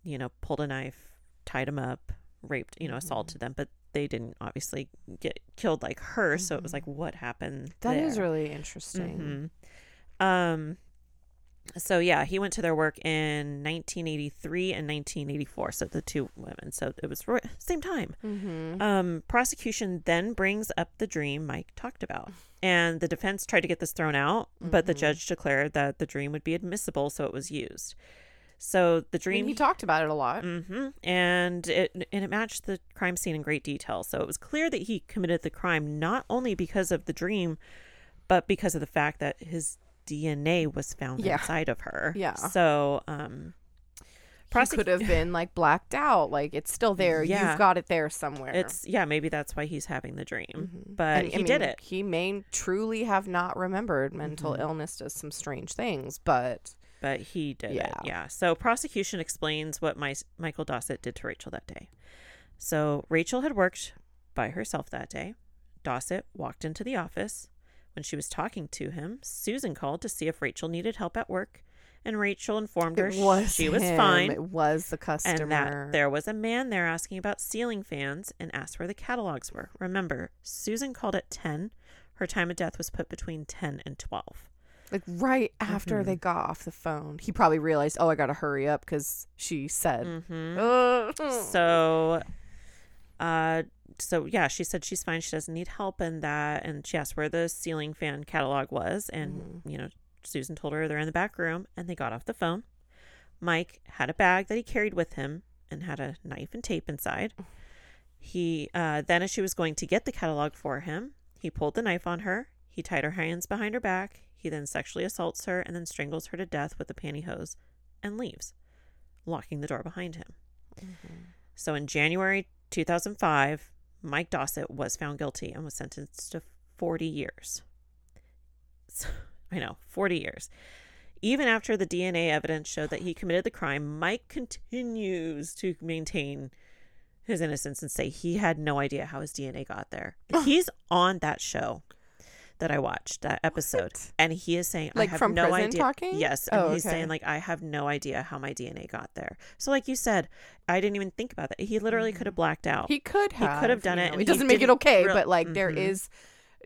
you know pulled a knife tied him up raped you know assaulted them but they didn't obviously get killed like her so it was like what happened That is there? really interesting. Mhm. um so yeah he went to their work in 1983 and 1984 so the two women so it was same time Mm-hmm. um, prosecution then brings up the dream Mike talked about. *laughs* And the defense tried to get this thrown out, but the Mhm. judge declared that the dream would be admissible, so it was used. So the I dream he talked about it a lot. hmm and it and it matched the crime scene in great detail. So it was clear that he committed the crime not only because of the dream, but because of the fact that his DNA was found Yeah. inside of her. Yeah. So um prosec- could have been like blacked out. Like it's still there. Yeah. You've got it there somewhere. it's yeah, maybe that's why he's having the dream. Mhm. But And, I he did mean, it. He may truly have not remembered. Mental Mhm. illness does some strange things, but but he did Yeah. it. Yeah. So prosecution explains what my, Michael Dossett did to Rachel that day. So Rachel had worked by herself that day. Dossett walked into the office. When she was talking to him, Susan called to see if Rachel needed help at work, and Rachel informed her was she was fine It was the customer. and that there was a man there asking about ceiling fans and asked where the catalogs were. Remember, Susan called at 10. Her time of death was put between 10 and 12. Like right after Mhm. they got off the phone, he probably realized, oh, I gotta hurry up because she said. Mm-hmm. *laughs* So, uh, so yeah, she said she's fine. She doesn't need help in that, and she asked where the ceiling fan catalog was, and you know, Susan told her they're in the back room, and they got off the phone. Mike had a bag that he carried with him and had a knife and tape inside. He uh, then, as she was going to get the catalog for him, he pulled the knife on her. He tied her hands behind her back. He then sexually assaults her and then strangles her to death with a pantyhose and leaves, locking the door behind him. Mm-hmm. So in January 2005, Mike Dossett was found guilty and was sentenced to 40 years. So, *laughs* I know, 40 years. Even after the DNA evidence showed that he committed the crime, Mike continues to maintain his innocence and say he had no idea how his DNA got there. *laughs* He's on that show that I watched, that episode, What? and he is saying, Like I have from no prison idea. talking? Yes. And Oh, he's okay. saying, like, I have no idea how my DNA got there. So, like you said, I didn't even think about that. He literally could have blacked out. He could have. He could have done you it, know. and It doesn't make it okay, real- but like there Mhm. is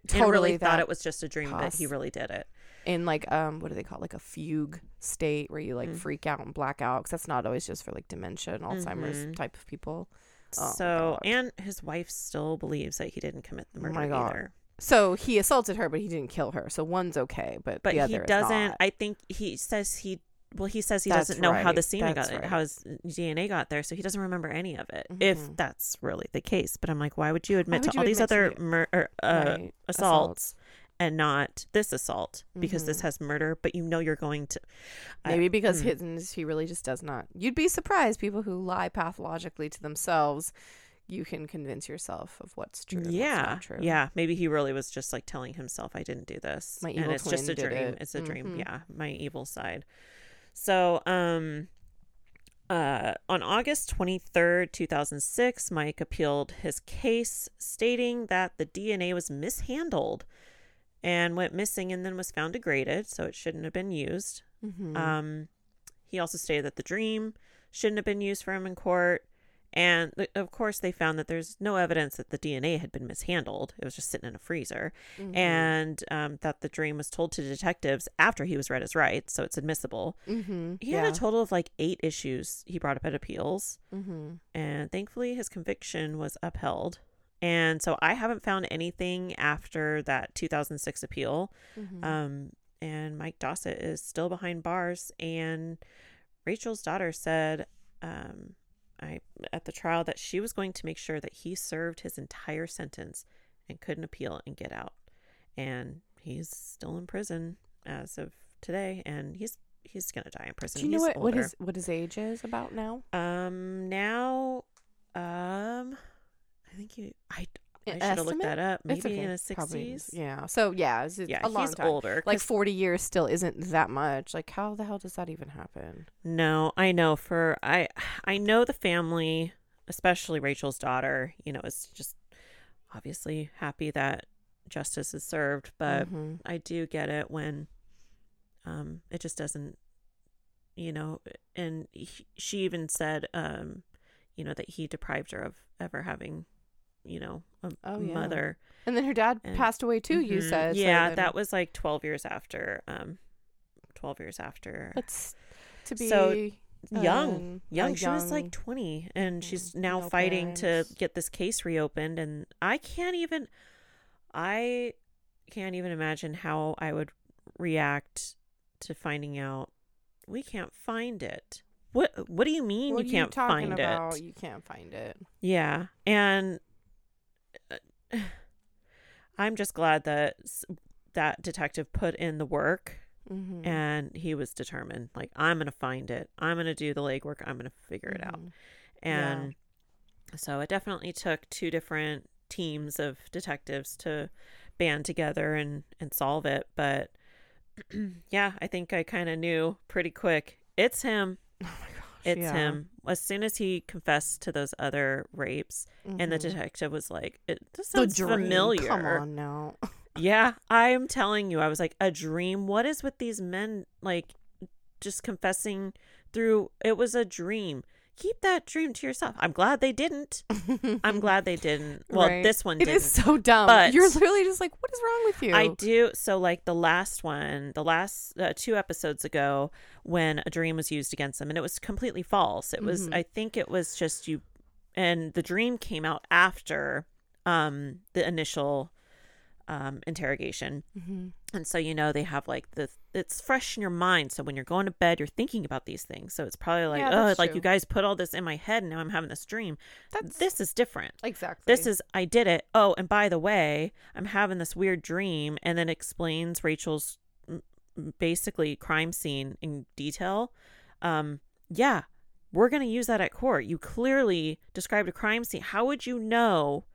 and totally really that thought it was just a dream, but he really did it. in like um what do they call it? like a fugue state where you like Mm. freak out and black out because that's not always just for like dementia and Alzheimer's Mhm. type of people. Oh, so, and his wife still believes that he didn't commit the Oh murder my God. either. So he assaulted her, but he didn't kill her. So one's okay, but But the he doesn't. I think he says he. Well, he says he That's doesn't know how the right. semen got right. how his DNA got there, so he doesn't remember any of it. If Mhm. that's really the case, but I'm like, why would you admit would to you all these admit to other the- mur- or, uh, Right. assaults and not this assault because Mhm. this has murder, but you know you're going to. I- Maybe because mm. his he really just does not. You'd be surprised people who lie pathologically to themselves. You can convince yourself of what's true. what's Yeah, not true. yeah. Maybe he really was just like telling himself, "I didn't do this," My and it's just a dream. it. It's a dream. Mhm. Yeah, my evil side. So, um, uh, on August twenty third, two thousand six, Mike appealed his case, stating that the DNA was mishandled and went missing, and then was found degraded, so it shouldn't have been used. Mhm. Um, he also stated that the dream shouldn't have been used for him in court. And th- of course, they found that there's no evidence that the DNA had been mishandled. It was just sitting in a freezer. Mhm. And um, that the dream was told to detectives after he was read his rights. So it's admissible. Mhm. He yeah. had a total of like eight issues he brought up at appeals. Mhm. And thankfully, his conviction was upheld. And so I haven't found anything after that 2006 appeal. Mhm. Um, and Mike Dossett is still behind bars. And Rachel's daughter said, um, I at the trial that she was going to make sure that he served his entire sentence and couldn't appeal and get out. And he's still in prison as of today, and he's he's gonna die in prison. Do you know He's what, what older. his what his age is about now? um now um I think he I I should have looked that up. It's Maybe okay. in the sixties. Yeah. So yeah, it's, Yeah, a long he's time. older. Like forty years still isn't that much. Like how the hell does that even happen? No, I know for I I know the family, especially Rachel's daughter, you know, is just obviously happy that justice is served, but Mhm. I do get it when um it just doesn't you know, and he, she even said um you know that he deprived her of ever having you know a Oh, yeah. mother. And then her dad And- passed away too. You Mhm. said. Yeah, then- that was like 12 years after um 12 years after But s- to be So, young um, young she was like 20 and she's now No fighting to get this case reopened and i can't even i can't even imagine how i would react to finding out we can't find it what what do you mean you can't talking find about? it You can't find it. yeah and uh, i'm just glad that that detective put in the work Mm-hmm. and he was determined like i'm gonna find it i'm gonna do the legwork i'm gonna figure it out Mhm. Yeah. and so it definitely took two different teams of detectives to band together and and solve it but *clears throat* yeah i think i kind of knew pretty quick it's him *laughs* Oh my god. It's Yeah. him. As soon as he confessed to those other rapes, and the Mhm. detective was like, "It this sounds familiar." Come on now. *laughs* Yeah, I'm telling you, I was like, a dream. What is with these men like just confessing through? It was a dream. Keep that dream to yourself. I'm glad they didn't. I'm *laughs* glad they didn't. Well, Right. this one It didn't. is so dumb. But- You're literally just like, what is wrong with you? I do. So, like the last one, the last uh, two episodes ago, when a dream was used against them, and it was completely false. It was, Mhm. I think it was just you, and the dream came out after um the initial um interrogation. Mhm. And so, you know, they have like the, it's fresh in your mind. So when you're going to bed, you're thinking about these things. So it's probably like, Yeah, oh, like true. you guys put all this in my head and now I'm having this dream. That's This is different. exactly. This is, I did it. Oh, and by the way, I'm having this weird dream and then explains Rachel's basically crime scene in detail. Um, yeah, we're going to use that at court. You clearly described a crime scene. How would you know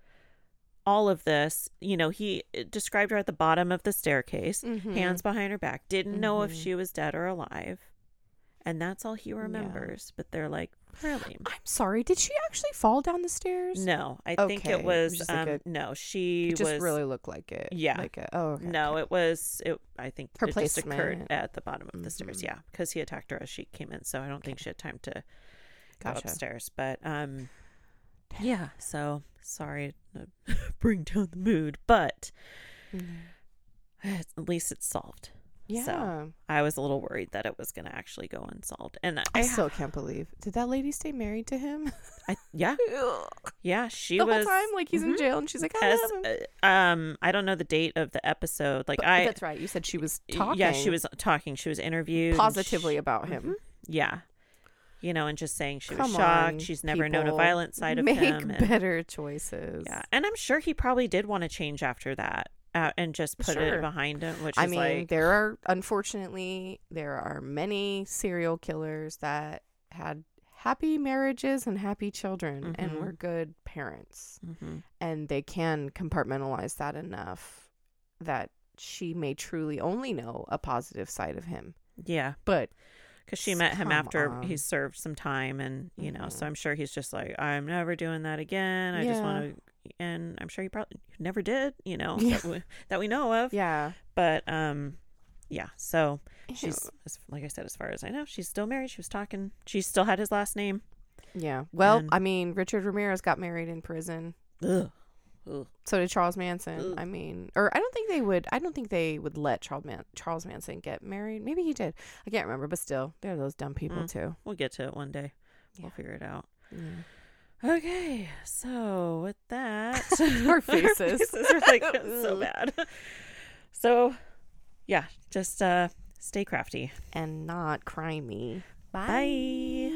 all of this? You know, he uh, described her at the bottom of the staircase, Mhm. hands behind her back, didn't know if Mhm. she was dead or alive. And that's all he remembers. But they're like, really? I'm sorry. Did she actually fall down the stairs? No, I think Okay, it it was, like um, a- no, she just was really looked like it. Yeah. Like a, oh, okay. No, it was it. I think Her just occurred at the bottom of the stairs. Mhm. Yeah, because he attacked her as she came in, so I don't think she had time to go upstairs. But um, yeah. So sorry to *laughs* bring down the mood, but Mhm. at least it's solved. Yeah. So I was a little worried that it was going to actually go unsolved, and I I, still can't believe. Did that lady stay married to him? *laughs* I yeah, yeah. She whole was time, like he's in Mhm. jail, and she's like, I as love him. uh, um. I don't know the date of the episode. Like But- I. that's right. You said she was talking. Yeah, she was talking. She was interviewed positively she- about him. Mhm. Yeah. You know, and just saying she was shocked. on, She's never known a violent side of Make him. and- better choices. yeah. And I'm sure he probably did want to change after that uh, and just put Sure. it behind him, which I mean, like, there are unfortunately there are many serial killers that had happy marriages and happy children and Mhm. were good parents, Mhm. and they can compartmentalize that enough that she may truly only know a positive side of him. yeah. But Because she met him Come after he served some time. And, you know, so Mhm. I'm sure he's just like, I'm never doing that again. I just want to. And I'm sure he probably never did, you know, Yeah. that, we, that we know of. yeah, But, um, yeah. So Ew. she's, as- like I said, as far as I know, she's still married. She was talking. She still had his last name. yeah. Well, and- I mean, Richard Ramirez got married in prison. Ugh. Ugh. So did Charles Manson. Ugh. I mean, or I don't think they would. I don't think they would let Charles Man- Charles Manson get married. Maybe he did. I can't remember, but still, they're those dumb people Mm. too. We'll get to it one day. We'll figure it out. Yeah. Okay, so with that, *laughs* Our *laughs* faces. are like *laughs* so bad. So, yeah, just uh, stay crafty. And not crimey. Bye.